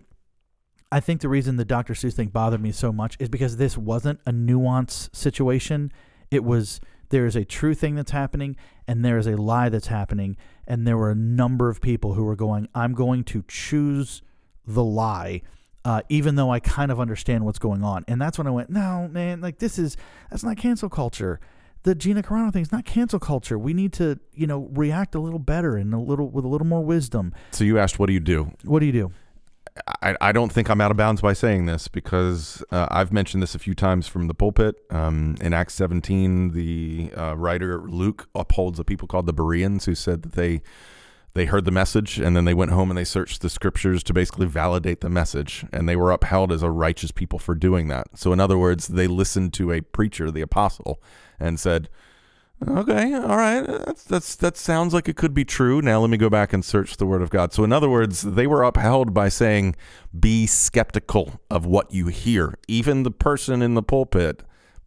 I think the reason the Dr. Seuss thing bothered me so much is because this wasn't a nuance situation. It was, there is a true thing that's happening and there is a lie that's happening. And there were a number of people who were going, I'm going to choose the lie. Uh, even though I kind of understand what's going on. And that's when I went, no, man, like this is, that's not cancel culture the Gina Carano thing is not cancel culture. We need to, you know, react a little better and a little with a little more wisdom. So you asked, what do you do? What do you do? I, I don't think I'm out of bounds by saying this because uh, I've mentioned this a few times from the pulpit. Um, in Acts 17, the uh, writer Luke upholds a people called the Bereans who said that they they heard the message and then they went home and they searched the scriptures to basically validate the message and they were upheld as a righteous people for doing that. So in other words, they listened to a preacher, the apostle, and said, Okay, all right. That's that's that sounds like it could be true. Now let me go back and search the word of God. So in other words, they were upheld by saying be skeptical of what you hear. Even the person in the pulpit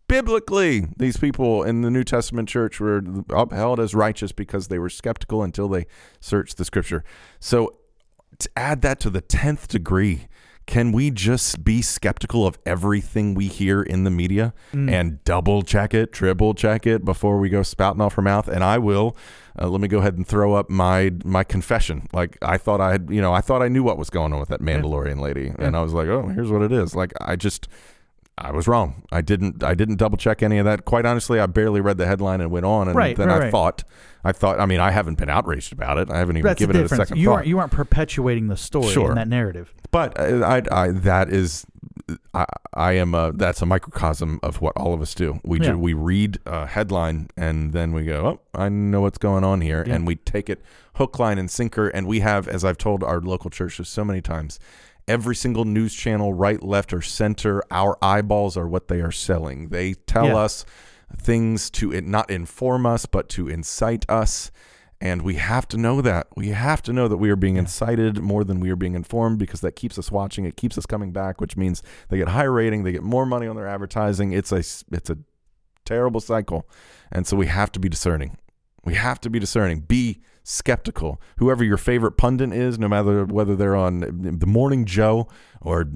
biblically, these people in the New Testament church were upheld as righteous because they were skeptical until they searched the scripture. So to add that to the 10th degree, can we just be skeptical of everything we hear in the media and double check it, triple check it before we go spouting off our mouth? And I will. Uh, let me go ahead and throw up my my confession. Like I thought I had, you know, I thought I knew what was going on with that Mandalorian lady, and I was like, oh, here's what it is. Like I just, I was wrong. I didn't. I didn't double check any of that. Quite honestly, I barely read the headline and went on. And Right, then right, I right. thought, I thought. I mean, I haven't been outraged about it. I haven't even That's given it a second You thought. aren't you aren't perpetuating the story Sure. in that narrative. But I, I, I that is, I, I am a that's a microcosm of what all of us do. We Yeah. ju- we read a headline and then we go, oh, I know what's going on here, Yeah. and we take it hook, line, and sinker. And we have, as I've told our local churches so many times, every single news channel, right, left, or center, our eyeballs are what they are selling. They tell Yeah. us things to it, not inform us, but to incite us. And we have to know that. We have to know that we are being incited more than we are being informed because that keeps us watching. It keeps us coming back, which means they get higher rating, they get more money on their advertising. It's a it's a terrible cycle. And so we have to be discerning. We have to be discerning. Be skeptical. Whoever your favorite pundit is, no matter whether they're on the Morning Joe or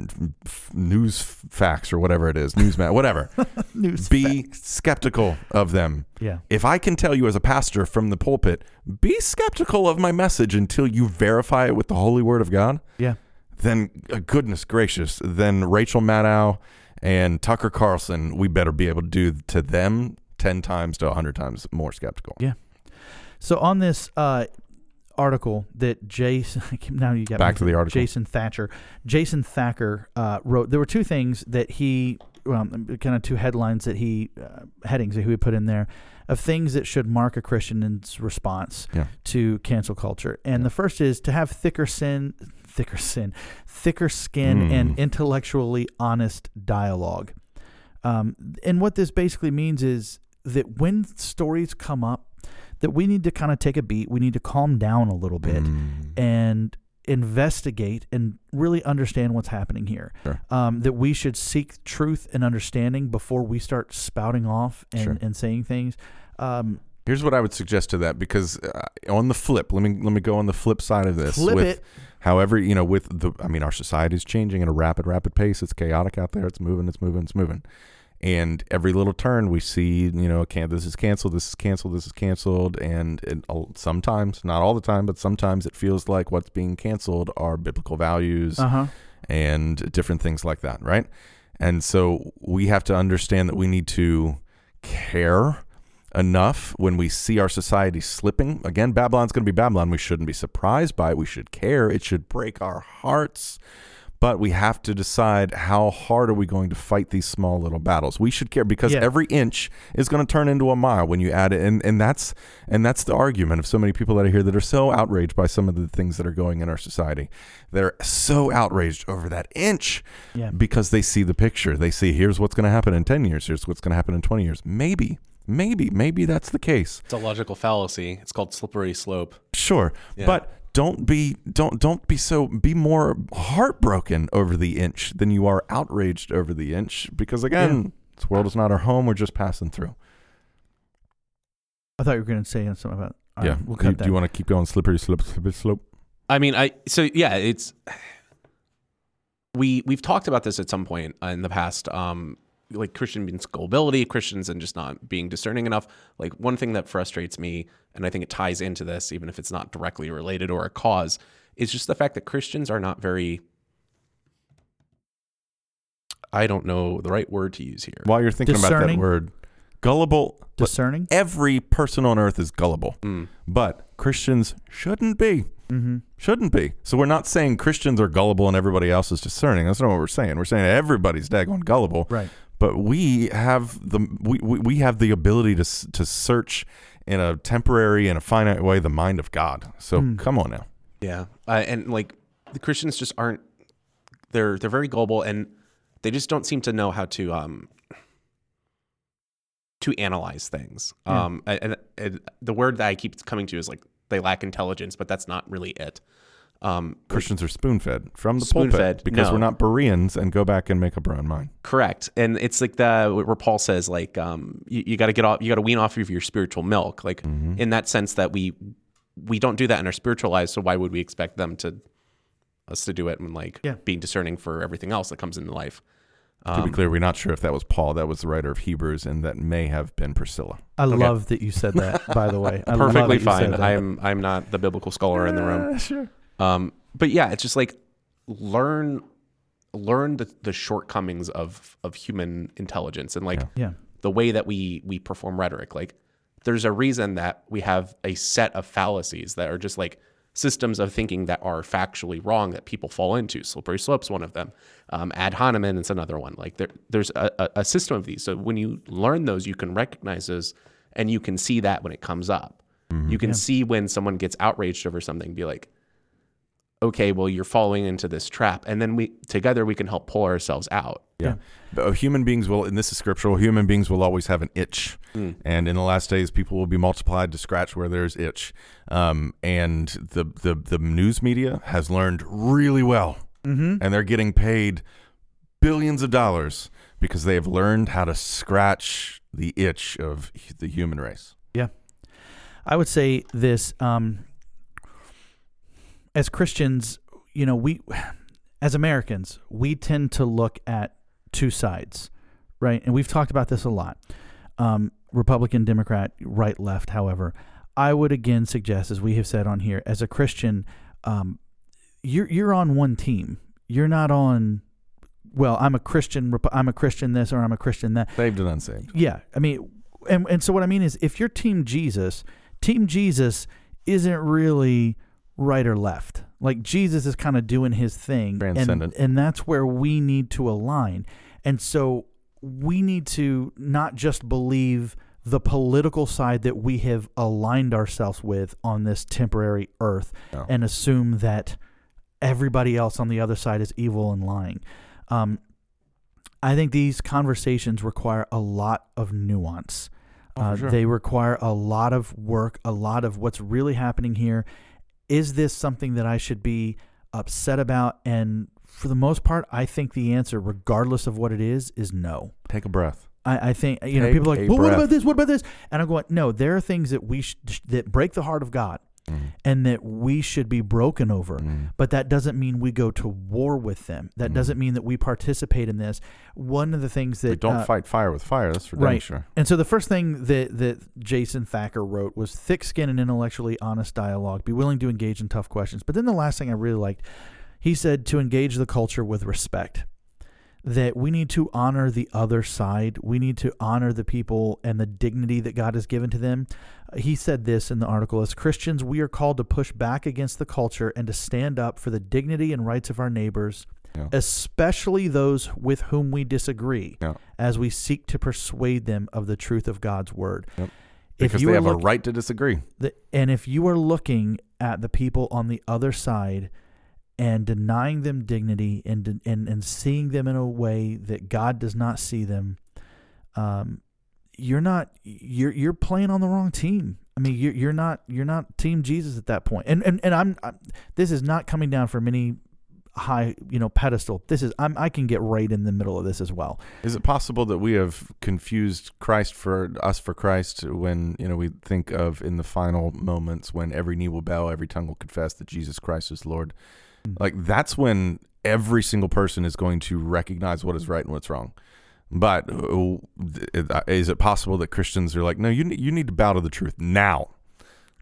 News Facts or whatever it is, Newsmax, whatever. [laughs] News be skeptical of them. Yeah. If I can tell you as a pastor from the pulpit, be skeptical of my message until you verify it with the holy word of God, Yeah. then uh, goodness gracious, then Rachel Maddow and Tucker Carlson, we better be able to do to them 10 times to 100 times more skeptical. Yeah. So on this uh, article that Jason, [laughs] now you got Back to the article. Jason Thatcher, Jason Thacker uh, wrote. There were two things that he, well, kind of two headlines that he, uh, headings that he put in there, of things that should mark a Christian's response Yeah. to cancel culture. And the first is to have thicker sin, thicker sin, thicker skin, Mm. and intellectually honest dialogue. Um, and what this basically means is that when stories come up, that we need to kind of take a beat. We need to calm down a little bit Mm. and investigate and really understand what's happening here. Sure. Um, that we should seek truth and understanding before we start spouting off and, Sure. and saying things. Um, Here's what I would suggest to that because uh, on the flip, let me let me go on the flip side of this. flip with, it. However, you know, with the, I mean, our society is changing at a rapid, rapid pace. It's chaotic out there. It's moving. It's moving. It's moving. And every little turn, we see, you know, can this is canceled. This is canceled. This is canceled. And it, sometimes, not all the time, but sometimes it feels like what's being canceled are biblical values Uh huh. and different things like that, right? And so we have to understand that we need to care enough when we see our society slipping. Again, Babylon's going to be Babylon. We shouldn't be surprised by it. We should care. It should break our hearts. But we have to decide how hard are we going to fight these small little battles. We should care because Yeah. every inch is going to turn into a mile when you add it, and and that's and that's the argument of so many people that are here that are so outraged by some of the things that are going in our society. They're so outraged over that inch Yeah. because they see the picture. They see here's what's going to happen in 10 years, here's what's going to happen in 20 years. Maybe, maybe, maybe that's the case. It's a logical fallacy. It's called slippery slope. Sure. Yeah. But don't be don't don't be so be more heartbroken over the inch than you are outraged over the inch because again, this world is not our home, we're just passing through. I thought you were going to say something about. all yeah. right, we'll do, cut you- that. do you want to keep going slippery slope slippery slope? I mean, I so yeah, it's [sighs] we we've talked about this at some point in the past. Um, like Christian means gullibility, Christians and just not being discerning enough. Like one thing that frustrates me, and I think it ties into this, even if it's not directly related or a cause, is just the fact that Christians are not very. I don't know the right word to use here. While you're thinking about that word, gullible discerning. every person on earth is gullible. Mm. But Christians shouldn't be. Mm-hmm. Shouldn't be. So we're not saying Christians are gullible and everybody else is discerning. That's not what we're saying. We're saying everybody's daggone gullible. Right. But we have the we, we, we have the ability to to search in a temporary and a finite way the mind of God. So Hmm. come on now. Yeah, uh, and like the Christians just aren't. They're they're very gullible, and they just don't seem to know how to um to analyze things. Yeah. Um, and, and the word that I keep coming to is like they lack intelligence, but that's not really it. Um, Christians are spoon fed from the Spoon-fed, pulpit because no. we're not Bereans and go back and make up our own mind. Correct, and it's like the where Paul says like um, you, you got to get off, you got to wean off of your spiritual milk, like Mm-hmm. in that sense that we we don't do that in our spiritual lives. So why would we expect them to us to do it and like Yeah. being discerning for everything else that comes into life? To Um, be clear, we're not sure if that was Paul. That was the writer of Hebrews, and that may have been Priscilla. I love that you said that. By the way, I love perfectly that fine. I'm I'm not the biblical scholar in the room. sure. Um, but yeah, it's just like learn learn the, the shortcomings of of human intelligence and like Yeah. the way that we we perform rhetoric. Like there's a reason that we have a set of fallacies that are just like systems of thinking that are factually wrong that people fall into. Slippery slope's one of them. Um, ad hominem is another one. Like there, there's a, a, a system of these. So when you learn those, you can recognize those, and you can see that when it comes up. You can see when someone gets outraged over something, be like, okay, well, you're falling into this trap, and then we together we can help pull ourselves out. Yeah. But uh, human beings will, and this is scriptural, human beings will always have an itch. And in the last days, people will be multiplied to scratch where there's itch. Um, and the, the, the news media has learned really well. Mm-hmm. And they're getting paid billions of dollars because they have learned how to scratch the itch of the human race. Yeah. I would say this um, as Christians, you know, we as Americans, we tend to look at two sides, right? And we've talked about this a lot. Um, Republican, Democrat, right, left. However, I would again suggest, as we have said on here, as a Christian, um, you're you're on one team. You're not on. Well, I'm a Christian. I'm a Christian this, or I'm a Christian that. Saved and unsaved. Yeah, I mean, and and so what I mean is, if you're Team Jesus, Team Jesus isn't really right or left. Like Jesus is kind of doing his thing, and Transcendent. and that's where we need to align. And so we need to not just believe the political side that we have aligned ourselves with on this temporary earth, No. and assume that everybody else on the other side is evil and lying. Um, I think these conversations require a lot of nuance. Oh, uh, sure. They require a lot of work, a lot of what's really happening here. Is this something that I should be upset about? And for the most part, I think the answer, regardless of what it is, is no. Take a breath. I, I think you know people are like, well, what about this? What about this? And I'm going, no. There are things that we sh- that break the heart of God, Mm. and that we should be broken over. Mm. But that doesn't mean we go to war with them. That Mhm. doesn't mean that we participate in this. One of the things that We don't uh, fight fire with fire. That's for damn right. sure. and so the first thing that that Jason Thacker wrote was thick skin and intellectually honest dialogue. Be willing to engage in tough questions. But then the last thing I really liked, he said to engage the culture with respect. That we need to honor the other side. We need to honor the people and the dignity that God has given to them. Uh, He said this in the article As Christians, we are called to push back against the culture and to stand up for the dignity and rights of our neighbors, Yeah. especially those with whom we disagree Yeah. as we seek to persuade them of the truth of God's word. Yep. If Because you they have a right to disagree. the, and if you are looking at the people on the other side and denying them dignity and and and seeing them in a way that God does not see them, um, you're not you're you're playing on the wrong team. I mean, you're you're not you're not Team Jesus at that point. And and and I'm, I'm this is not coming down from any high you know pedestal. This is I'm I can get right in the middle of this as well. Is it possible that we have confused Christ for us for Christ when you know we think of in the final moments when every knee will bow, every tongue will confess that Jesus Christ is Lord? Like that's when every single person is going to recognize what is right and what's wrong. But uh, is it possible that Christians are like, no, you need, you need to bow to the truth now.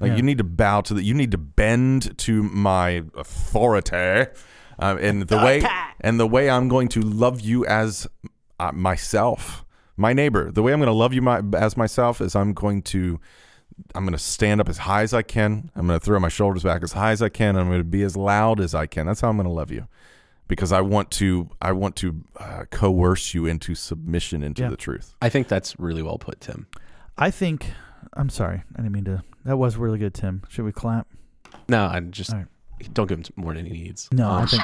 Like Yeah. you need to bow to the, you need to bend to my authority, um, and the way and the way I'm going to love you as uh, myself, my neighbor. The way I'm going to love you my, as myself is I'm going to I'm going to stand up as high as I can. I'm going to throw my shoulders back as high as I can. I'm going to be as loud as I can. That's how I'm going to love you, because I want to I want to uh, coerce you into submission into Yeah. the truth. I think that's really well put, Tim. I think I'm sorry. I didn't mean to. That was really good, Tim. Should we clap? No, I just All right. don't give him more than he needs. No, I Um, think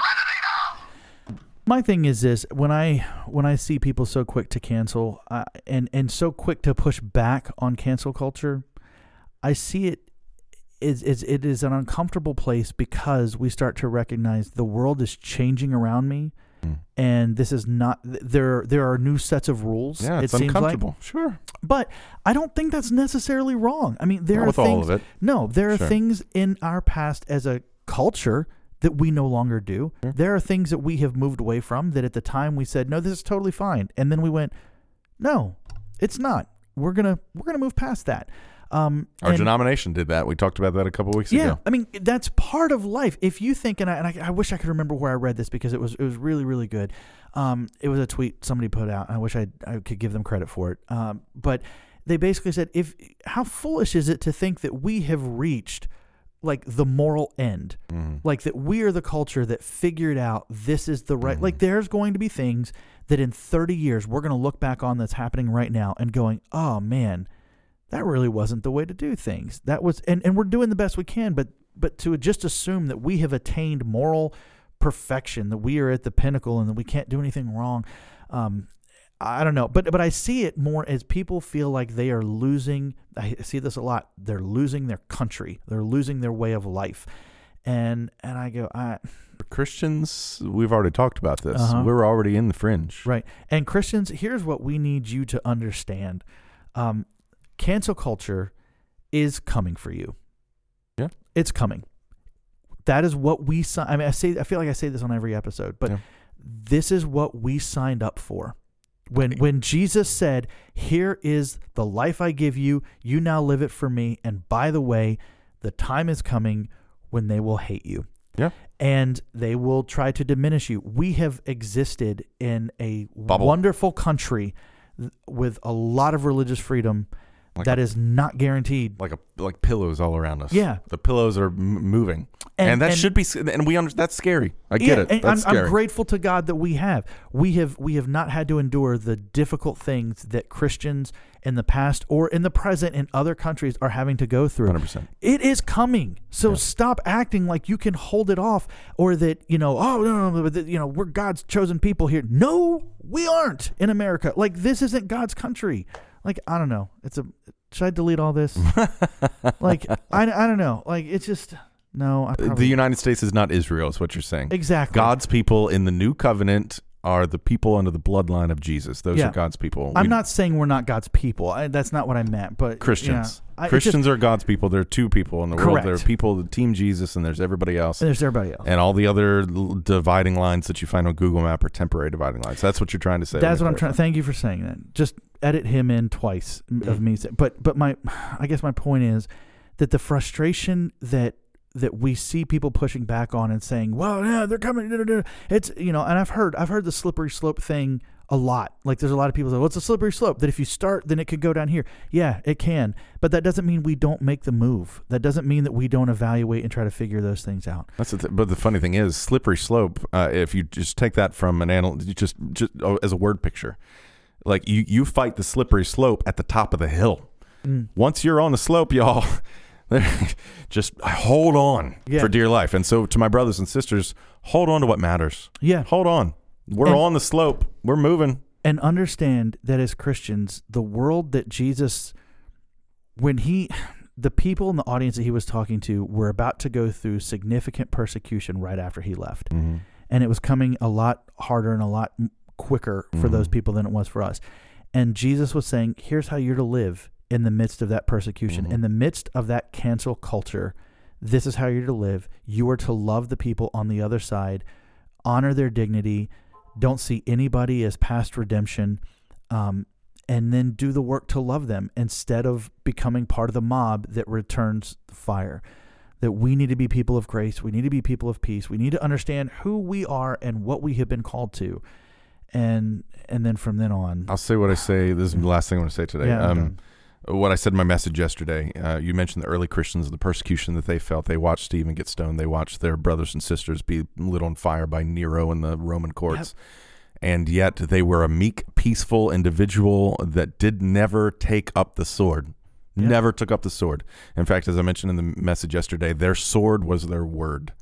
my thing is this: when I when I see people so quick to cancel uh, and and so quick to push back on cancel culture, I see it is is it is an uncomfortable place because we start to recognize the world is changing around me, Mm. and this is not there. There are new sets of rules. Yeah, it's it seems like, uncomfortable. sure, but I don't think that's necessarily wrong. I mean, there Not are with things. all of it. No, there are things in our past as a culture that we no longer do. Sure. There are things that we have moved away from that at the time we said, "No, this is totally fine." And then we went, "No, it's not. We're going to we're going to move past that." Um, Our and- denomination did that. We talked about that a couple weeks yeah, ago. I mean that's part of life. If you think, and I, and I, I wish I could remember where I read this because it was it was really really good. Um, it was a tweet somebody put out. And I wish I I could give them credit for it. Um, but they basically said, if how foolish is it to think that we have reached like the moral end, Mhm. like that we are the culture that figured out this is the right. Mm-hmm. Like there's going to be things that in 30 years we're going to look back on that's happening right now and going, oh man that really wasn't the way to do things. That was, and, and we're doing the best we can, but but to just assume that we have attained moral perfection, that we are at the pinnacle, and that we can't do anything wrong, um, I don't know. But but I see it more as people feel like they are losing. I see this a lot. They're losing their country. They're losing their way of life, and and I go, I Christians, we've already talked about this. Uh-huh. We're already in the fringe. Right. And Christians, here's what we need you to understand. Um, cancel culture is coming for you. Yeah. It's coming. That is what we si- I mean I say I feel like I say this on every episode, but Yeah. this is what we signed up for. When when Jesus said, "Here is the life I give you, you now live it for me, and by the way, the time is coming when they will hate you." Yeah. and they will try to diminish you. We have existed in a Bubble. wonderful country with a lot of religious freedom Like that a- is not guaranteed. Like a like pillows all around us. Yeah. the pillows are m- moving, and, And- that and- should be. And we under, that's scary. I get yeah, it. and That's I'm, scary. I'm grateful to God that we have. We have we have not had to endure the difficult things that Christians in the past or in the present in other countries are having to go through. 100%. It is coming. So Yeah. stop acting like you can hold it off or that, you know, oh, no, no, no, you know, we're God's chosen people here. No, we aren't in America. Like, this isn't God's country. Like, I don't know. It's a, should I delete all this? [laughs] like, I, I don't know. Like, it's just, no. I The United States is not Israel, is what you're saying. exactly. God's people in the new covenant are the people under the bloodline of Jesus. Those Yeah. are God's people. I'm We- not saying we're not God's people. I, that's not what I meant. But Christians. Yeah, I, Christians just- are God's people. There are two people in the world. There are people, the Team Jesus, and there's everybody else. And there's everybody else. And all the other dividing lines that you find on Google Map are temporary dividing lines. That's what you're trying to say. That's what I'm trying. Thank you for saying that. Just edit him in twice of me. But but my, I guess my point is that the frustration that that we see people pushing back on and saying, well, yeah, they're coming. da, da, da." It's you know, and I've heard I've heard the slippery slope thing a lot. Like there's a lot of people say, "Well, it's a slippery slope? That if you start, then it could go down here. Yeah, it can. But that doesn't mean we don't make the move. That doesn't mean that we don't evaluate and try to figure those things out. That's the th- but the funny thing is, slippery slope. Uh, if you just take that from an anal, just just oh, as a word picture, like you you fight the slippery slope at the top of the hill. Mm. Once you're on the slope, y'all, [laughs] just hold on Yeah. for dear life. And so, to my brothers and sisters, hold on to what matters. Yeah. Hold on. We're And- on the slope. We're moving. and understand that as Christians, the world that Jesus, when he, [sighs] the people in the audience that he was talking to were about to go through significant persecution right after he left. And it was coming a lot harder and a lot quicker for those Mhm. people than it was for us. And Jesus was saying, here's how you're to live in the midst of that persecution, Mhm. in the midst of that cancel culture. This is how you're to live. You are to love the people on the other side, honor their dignity, don't see anybody as past redemption, um, and then do the work to love them instead of becoming part of the mob that returns the fire. That we need to be people of grace. We need to be people of peace. We need to understand who we are and what we have been called to, and and then from then on, I'll say what I say. This is the last thing I want to say today. Yeah, um, what I said in my message yesterday. Uh, you mentioned the early Christians, the persecution that they felt. They watched Stephen get stoned. They watched their brothers and sisters be lit on fire by Nero in the Roman courts. And yet they were a meek, peaceful individual that did never take up the sword. Yeah. Never took up the sword. In fact, as I mentioned in the message yesterday, their sword was their word.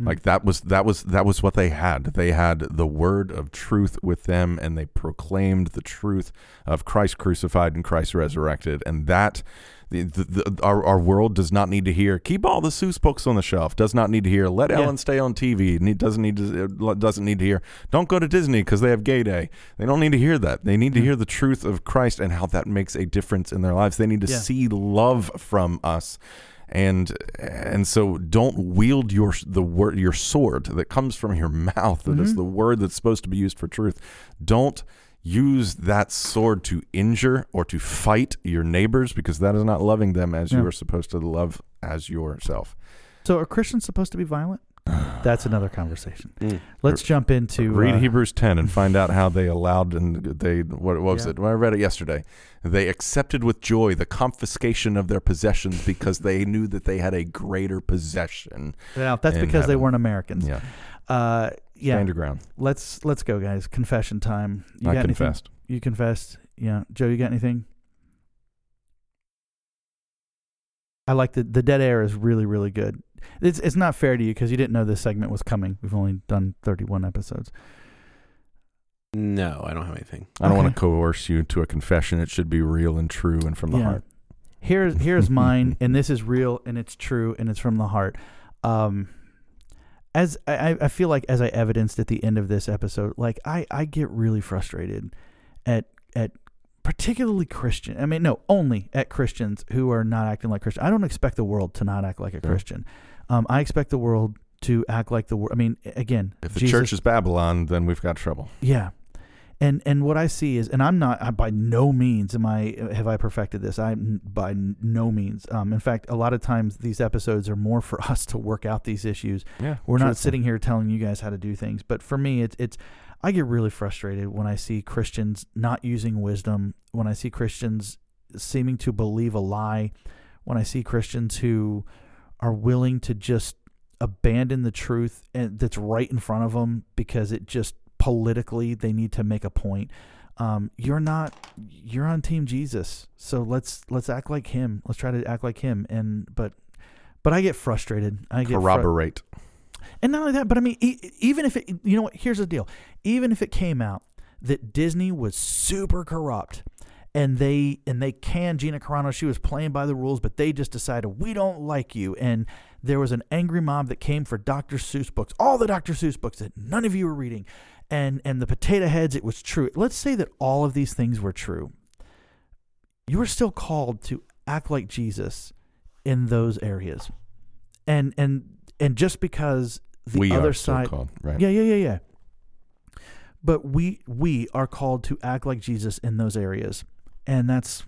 Mm. Like that was that was that was what they had. They had the word of truth with them, and they proclaimed the truth of Christ crucified and Christ resurrected. And that the, the, the, our our world does not need to hear. Keep all the Seuss books on the shelf. Does not need to hear. Let Yeah. Ellen stay on TV. Need, doesn't need to uh, doesn't need to hear. Don't go to Disney because they have gay day. They don't need to hear that. They need to hear the truth of Christ and how that makes a difference in their lives. They need to Yeah. see love from us and and so don't wield your the word your sword that comes from your [laughs] mouth that is Mhm. the word that's supposed to be used for truth don't use that sword to injure or to fight your neighbors because that is not loving them as Yeah. you are supposed to love as yourself. So are Christians supposed to be violent? That's another conversation. Mm. Let's jump into Read uh, Hebrews 10 and find out how they allowed and they what, what was Yeah. it? Well, I read it yesterday. They accepted with joy the confiscation of their possessions because they knew that they had a greater possession. Yeah, that's in because they weren't Americans. Yeah, Uh, yeah. stand your ground. Let's let's go, guys. Confession time. You I got anything? confessed. You confessed. Yeah, Joe. You got anything? I like the the dead air is really really good. It's it's not fair to you because you didn't know this segment was coming. We've only done thirty one episodes. No, I don't have anything. I don't want to coerce you to a confession. It should be real and true and from the Yeah. heart. Here's here's [laughs] mine, and this is real and it's true and it's from the heart. Um, as I, I feel like as I evidenced at the end of this episode, like I, I get really frustrated at at particularly Christian. I mean, no, only at Christians who are not acting like Christian. I don't expect the world to not act like a Yeah. Christian. Um, I expect the world to act like the world. I mean, again, If the Jesus- church is Babylon, then we've got trouble. yeah. And and what I see is, and I'm not I, by no means am I have I perfected this. I by no means. Um, in fact, a lot of times these episodes are more for [laughs] us to work out these issues. Yeah, We're not sitting here telling you guys how to do things. But for me, it's it's I get really frustrated when I see Christians not using wisdom. When I see Christians seeming to believe a lie. When I see Christians who are willing to just abandon the truth and that's right in front of them because it just politically they need to make a point. Um, you're not you're on team Jesus, so let's let's act like him. Let's try to act like him. And but but I get frustrated. I get fru- corroborate. And not only that, but I mean, even if it, you know what, here's the deal. Even if it came out that Disney was super corrupt and they and they canned Gina Carano, she was playing by the rules, but they just decided we don't like you. And there was an angry mob that came for Dr. Seuss books, all the Dr. Seuss books that none of you were reading, and and the Potato Heads, it was true. Let's say that all of these things were true. You are still called to act like Jesus in those areas, and and and just because the we other are side, called, right? yeah, yeah, yeah, yeah. But we we are called to act like Jesus in those areas, and that's.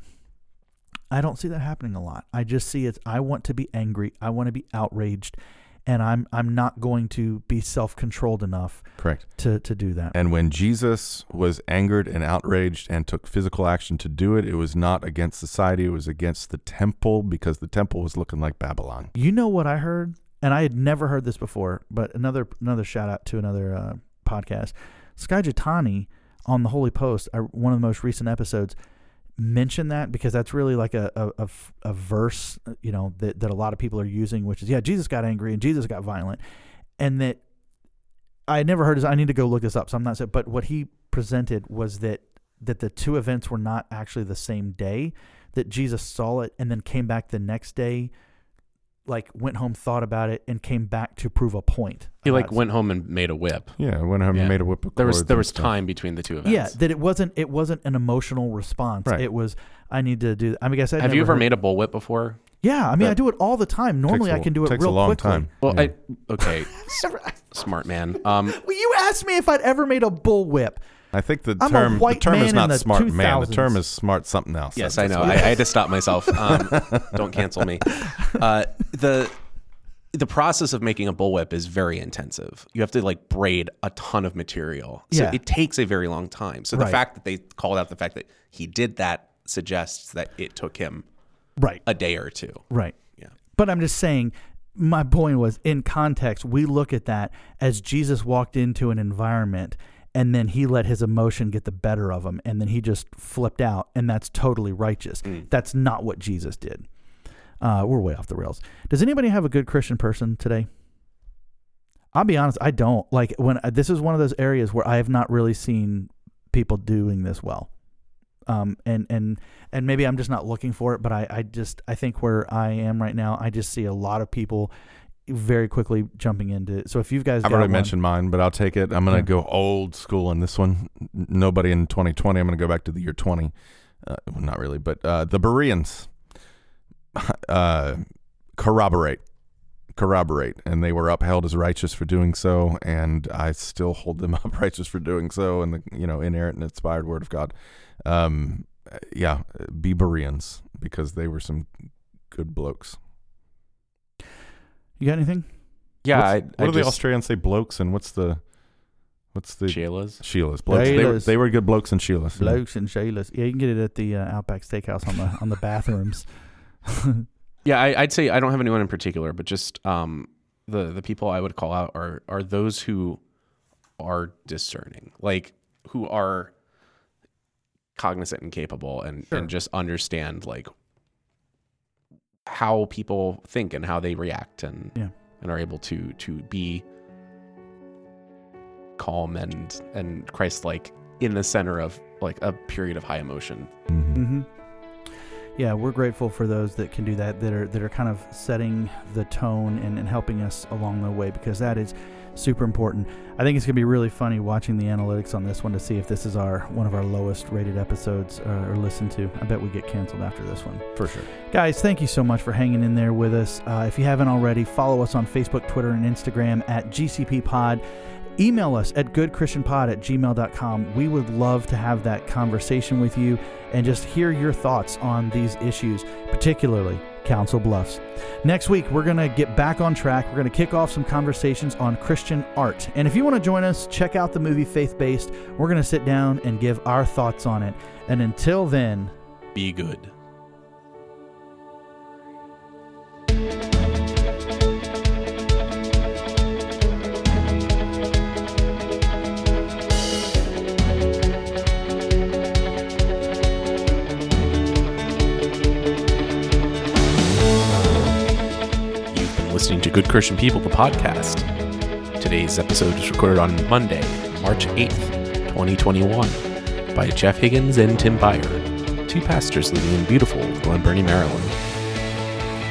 I don't see that happening a lot. I just see it. I want to be angry. I want to be outraged, and I'm I'm not going to be self controlled enough Correct. to to do that. And when Jesus was angered and outraged and took physical action to do it, it was not against society, it was against the temple because the temple was looking like Babylon. You know what I heard, and I had never heard this before. But another another shout out to another uh, podcast, Skye Jethani on the Holy Post, uh, one of the most recent episodes, mentioned that because that's really like a a verse, uh, you know, that that a lot of people are using, which is yeah, Jesus got angry and Jesus got violent, and that I had never heard this. I need to go look this up. So I'm not. saying- But what he presented was that that the two events were not actually the same day. That Jesus saw it and then came back the next day like went home, thought about it, and came back to prove a point. He like went home and made a whip. Yeah, went home Yeah. and made a whip of There was cords there and was stuff. time between the two events. Yeah, that it wasn't it wasn't an emotional response. Right. It was I need to do. I mean, I guess I Have you ever made a bullwhip before? Yeah, I mean, I That do it all the time. Normally, Takes I a- can do it takes real a long quickly. time. Well, Yeah. I okay, s- [laughs] smart man. Um, Well, you asked me if I'd ever made a bullwhip. I think the I'm term the term is not the smart man. The term is smart something else. yes, That's I know. I, I had to stop myself. [laughs] Um, don't cancel me. Uh, the the process of making a bullwhip is very intensive. You have to like braid a ton of material, so Yeah. it takes a very long time. So the Right. fact that they called out the fact that he did that suggests that it took him Right, a day or two. right. Yeah. But I'm just saying, my point was in context, we look at that as Jesus walked into an environment and then he let his emotion get the better of him and then he just flipped out and that's totally righteous. That's not what Jesus did. Uh, we're way off the rails. Does anybody have a good Christian person today? I'll be honest, I don't. Like when uh, this is one of those areas where I have not really seen people doing this well. Um, and and and maybe I'm just not looking for it, but I, I just I think where I am right now, I just see a lot of people very quickly jumping into it. So if you guys, I've already one- mentioned mine, but I'll take it. I'm going to Yeah. go old school in this one. Nobody in 2020. I'm going to go back to the year 20. Uh, not really, but uh, the Bereans [laughs] uh, corroborate. corroborate, and they were upheld as righteous for doing so, and I still hold them [laughs] up righteous for doing so, and the you know inerrant and inspired Word of God. Um, yeah, be Bereans because they were some good blokes. You got anything? Yeah, I, what I do the just, Australians say? Blokes, and what's the what's the Sheila's. Sheilas? Blokes. They were, Sheilas. they were good blokes and Sheilas. Blokes and Shaylas. Yeah, you can get it at the uh, Outback Steakhouse on the on the bathrooms. [laughs] Yeah, I, I'd say I don't have anyone in particular, but just um, the the people I would call out are are those who are discerning, like who are cognizant and capable, and Sure. and just understand like how people think and how they react, and Yeah. and are able to to be calm and and Christ like in the center of like a period of high emotion. Mhm. Yeah, we're grateful for those that can do that, that are that are kind of setting the tone and, and helping us along the way because that is super important. I think it's gonna be really funny watching the analytics on this one to see if this is our one of our lowest rated episodes uh, or listened to. I bet we get canceled after this one. For sure. Guys, thank you so much for hanging in there with us. Uh, if you haven't already, follow us on Facebook, Twitter, and Instagram at GCP Pod. Email us at goodchristianpod at gmail.com. We would love to have that conversation with you and just hear your thoughts on these issues, particularly Council Bluffs. Next week, we're going to get back on track. We're going to kick off some conversations on Christian art. And if you want to join us, check out the movie Faith Based. We're going to sit down and give our thoughts on it. And until then, Be good. Christian People, the podcast. Today's episode was recorded on Monday, March 8th, 2021, by Jeff Higgins and Tim Byer, two pastors living in beautiful Glen Burnie, Maryland.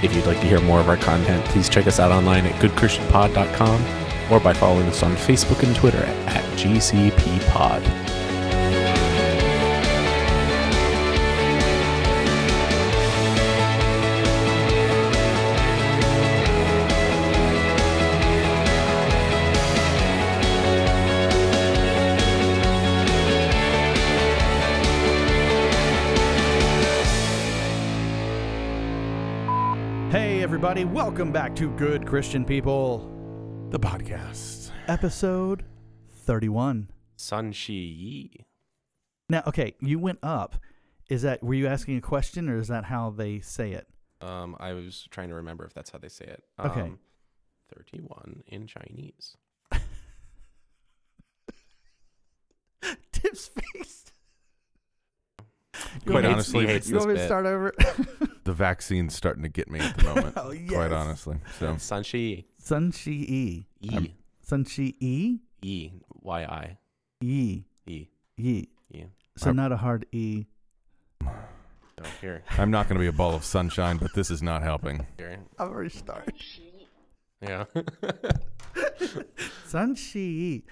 If you'd like to hear more of our content, please check us out online at goodchristianpod.com or by following us on Facebook and Twitter at, at GCPPod. Everybody, welcome back to Good Christian People, The podcast. episode 31. Sun Shi Yi. Now, okay, you went up. Is that, were you asking a question or is that how they say it? Um, I was trying to remember if that's how they say it. Okay. Um, 31 in Chinese. [laughs] Tip's face. Quite hates- honestly, hates You want me to bit. start over? The vaccine's starting to get me at the [laughs] moment. oh, yes. Quite honestly. So Sun Shi Sun Shi E. Yi. I'm- um, Sun Shi E? E. Y I. E. E. E. E. So I'm- not a hard E. Oh, here. I'm not going to be a ball of sunshine, but this is not helping. Here. I've already started. Yeah. [laughs] Sun Shi E.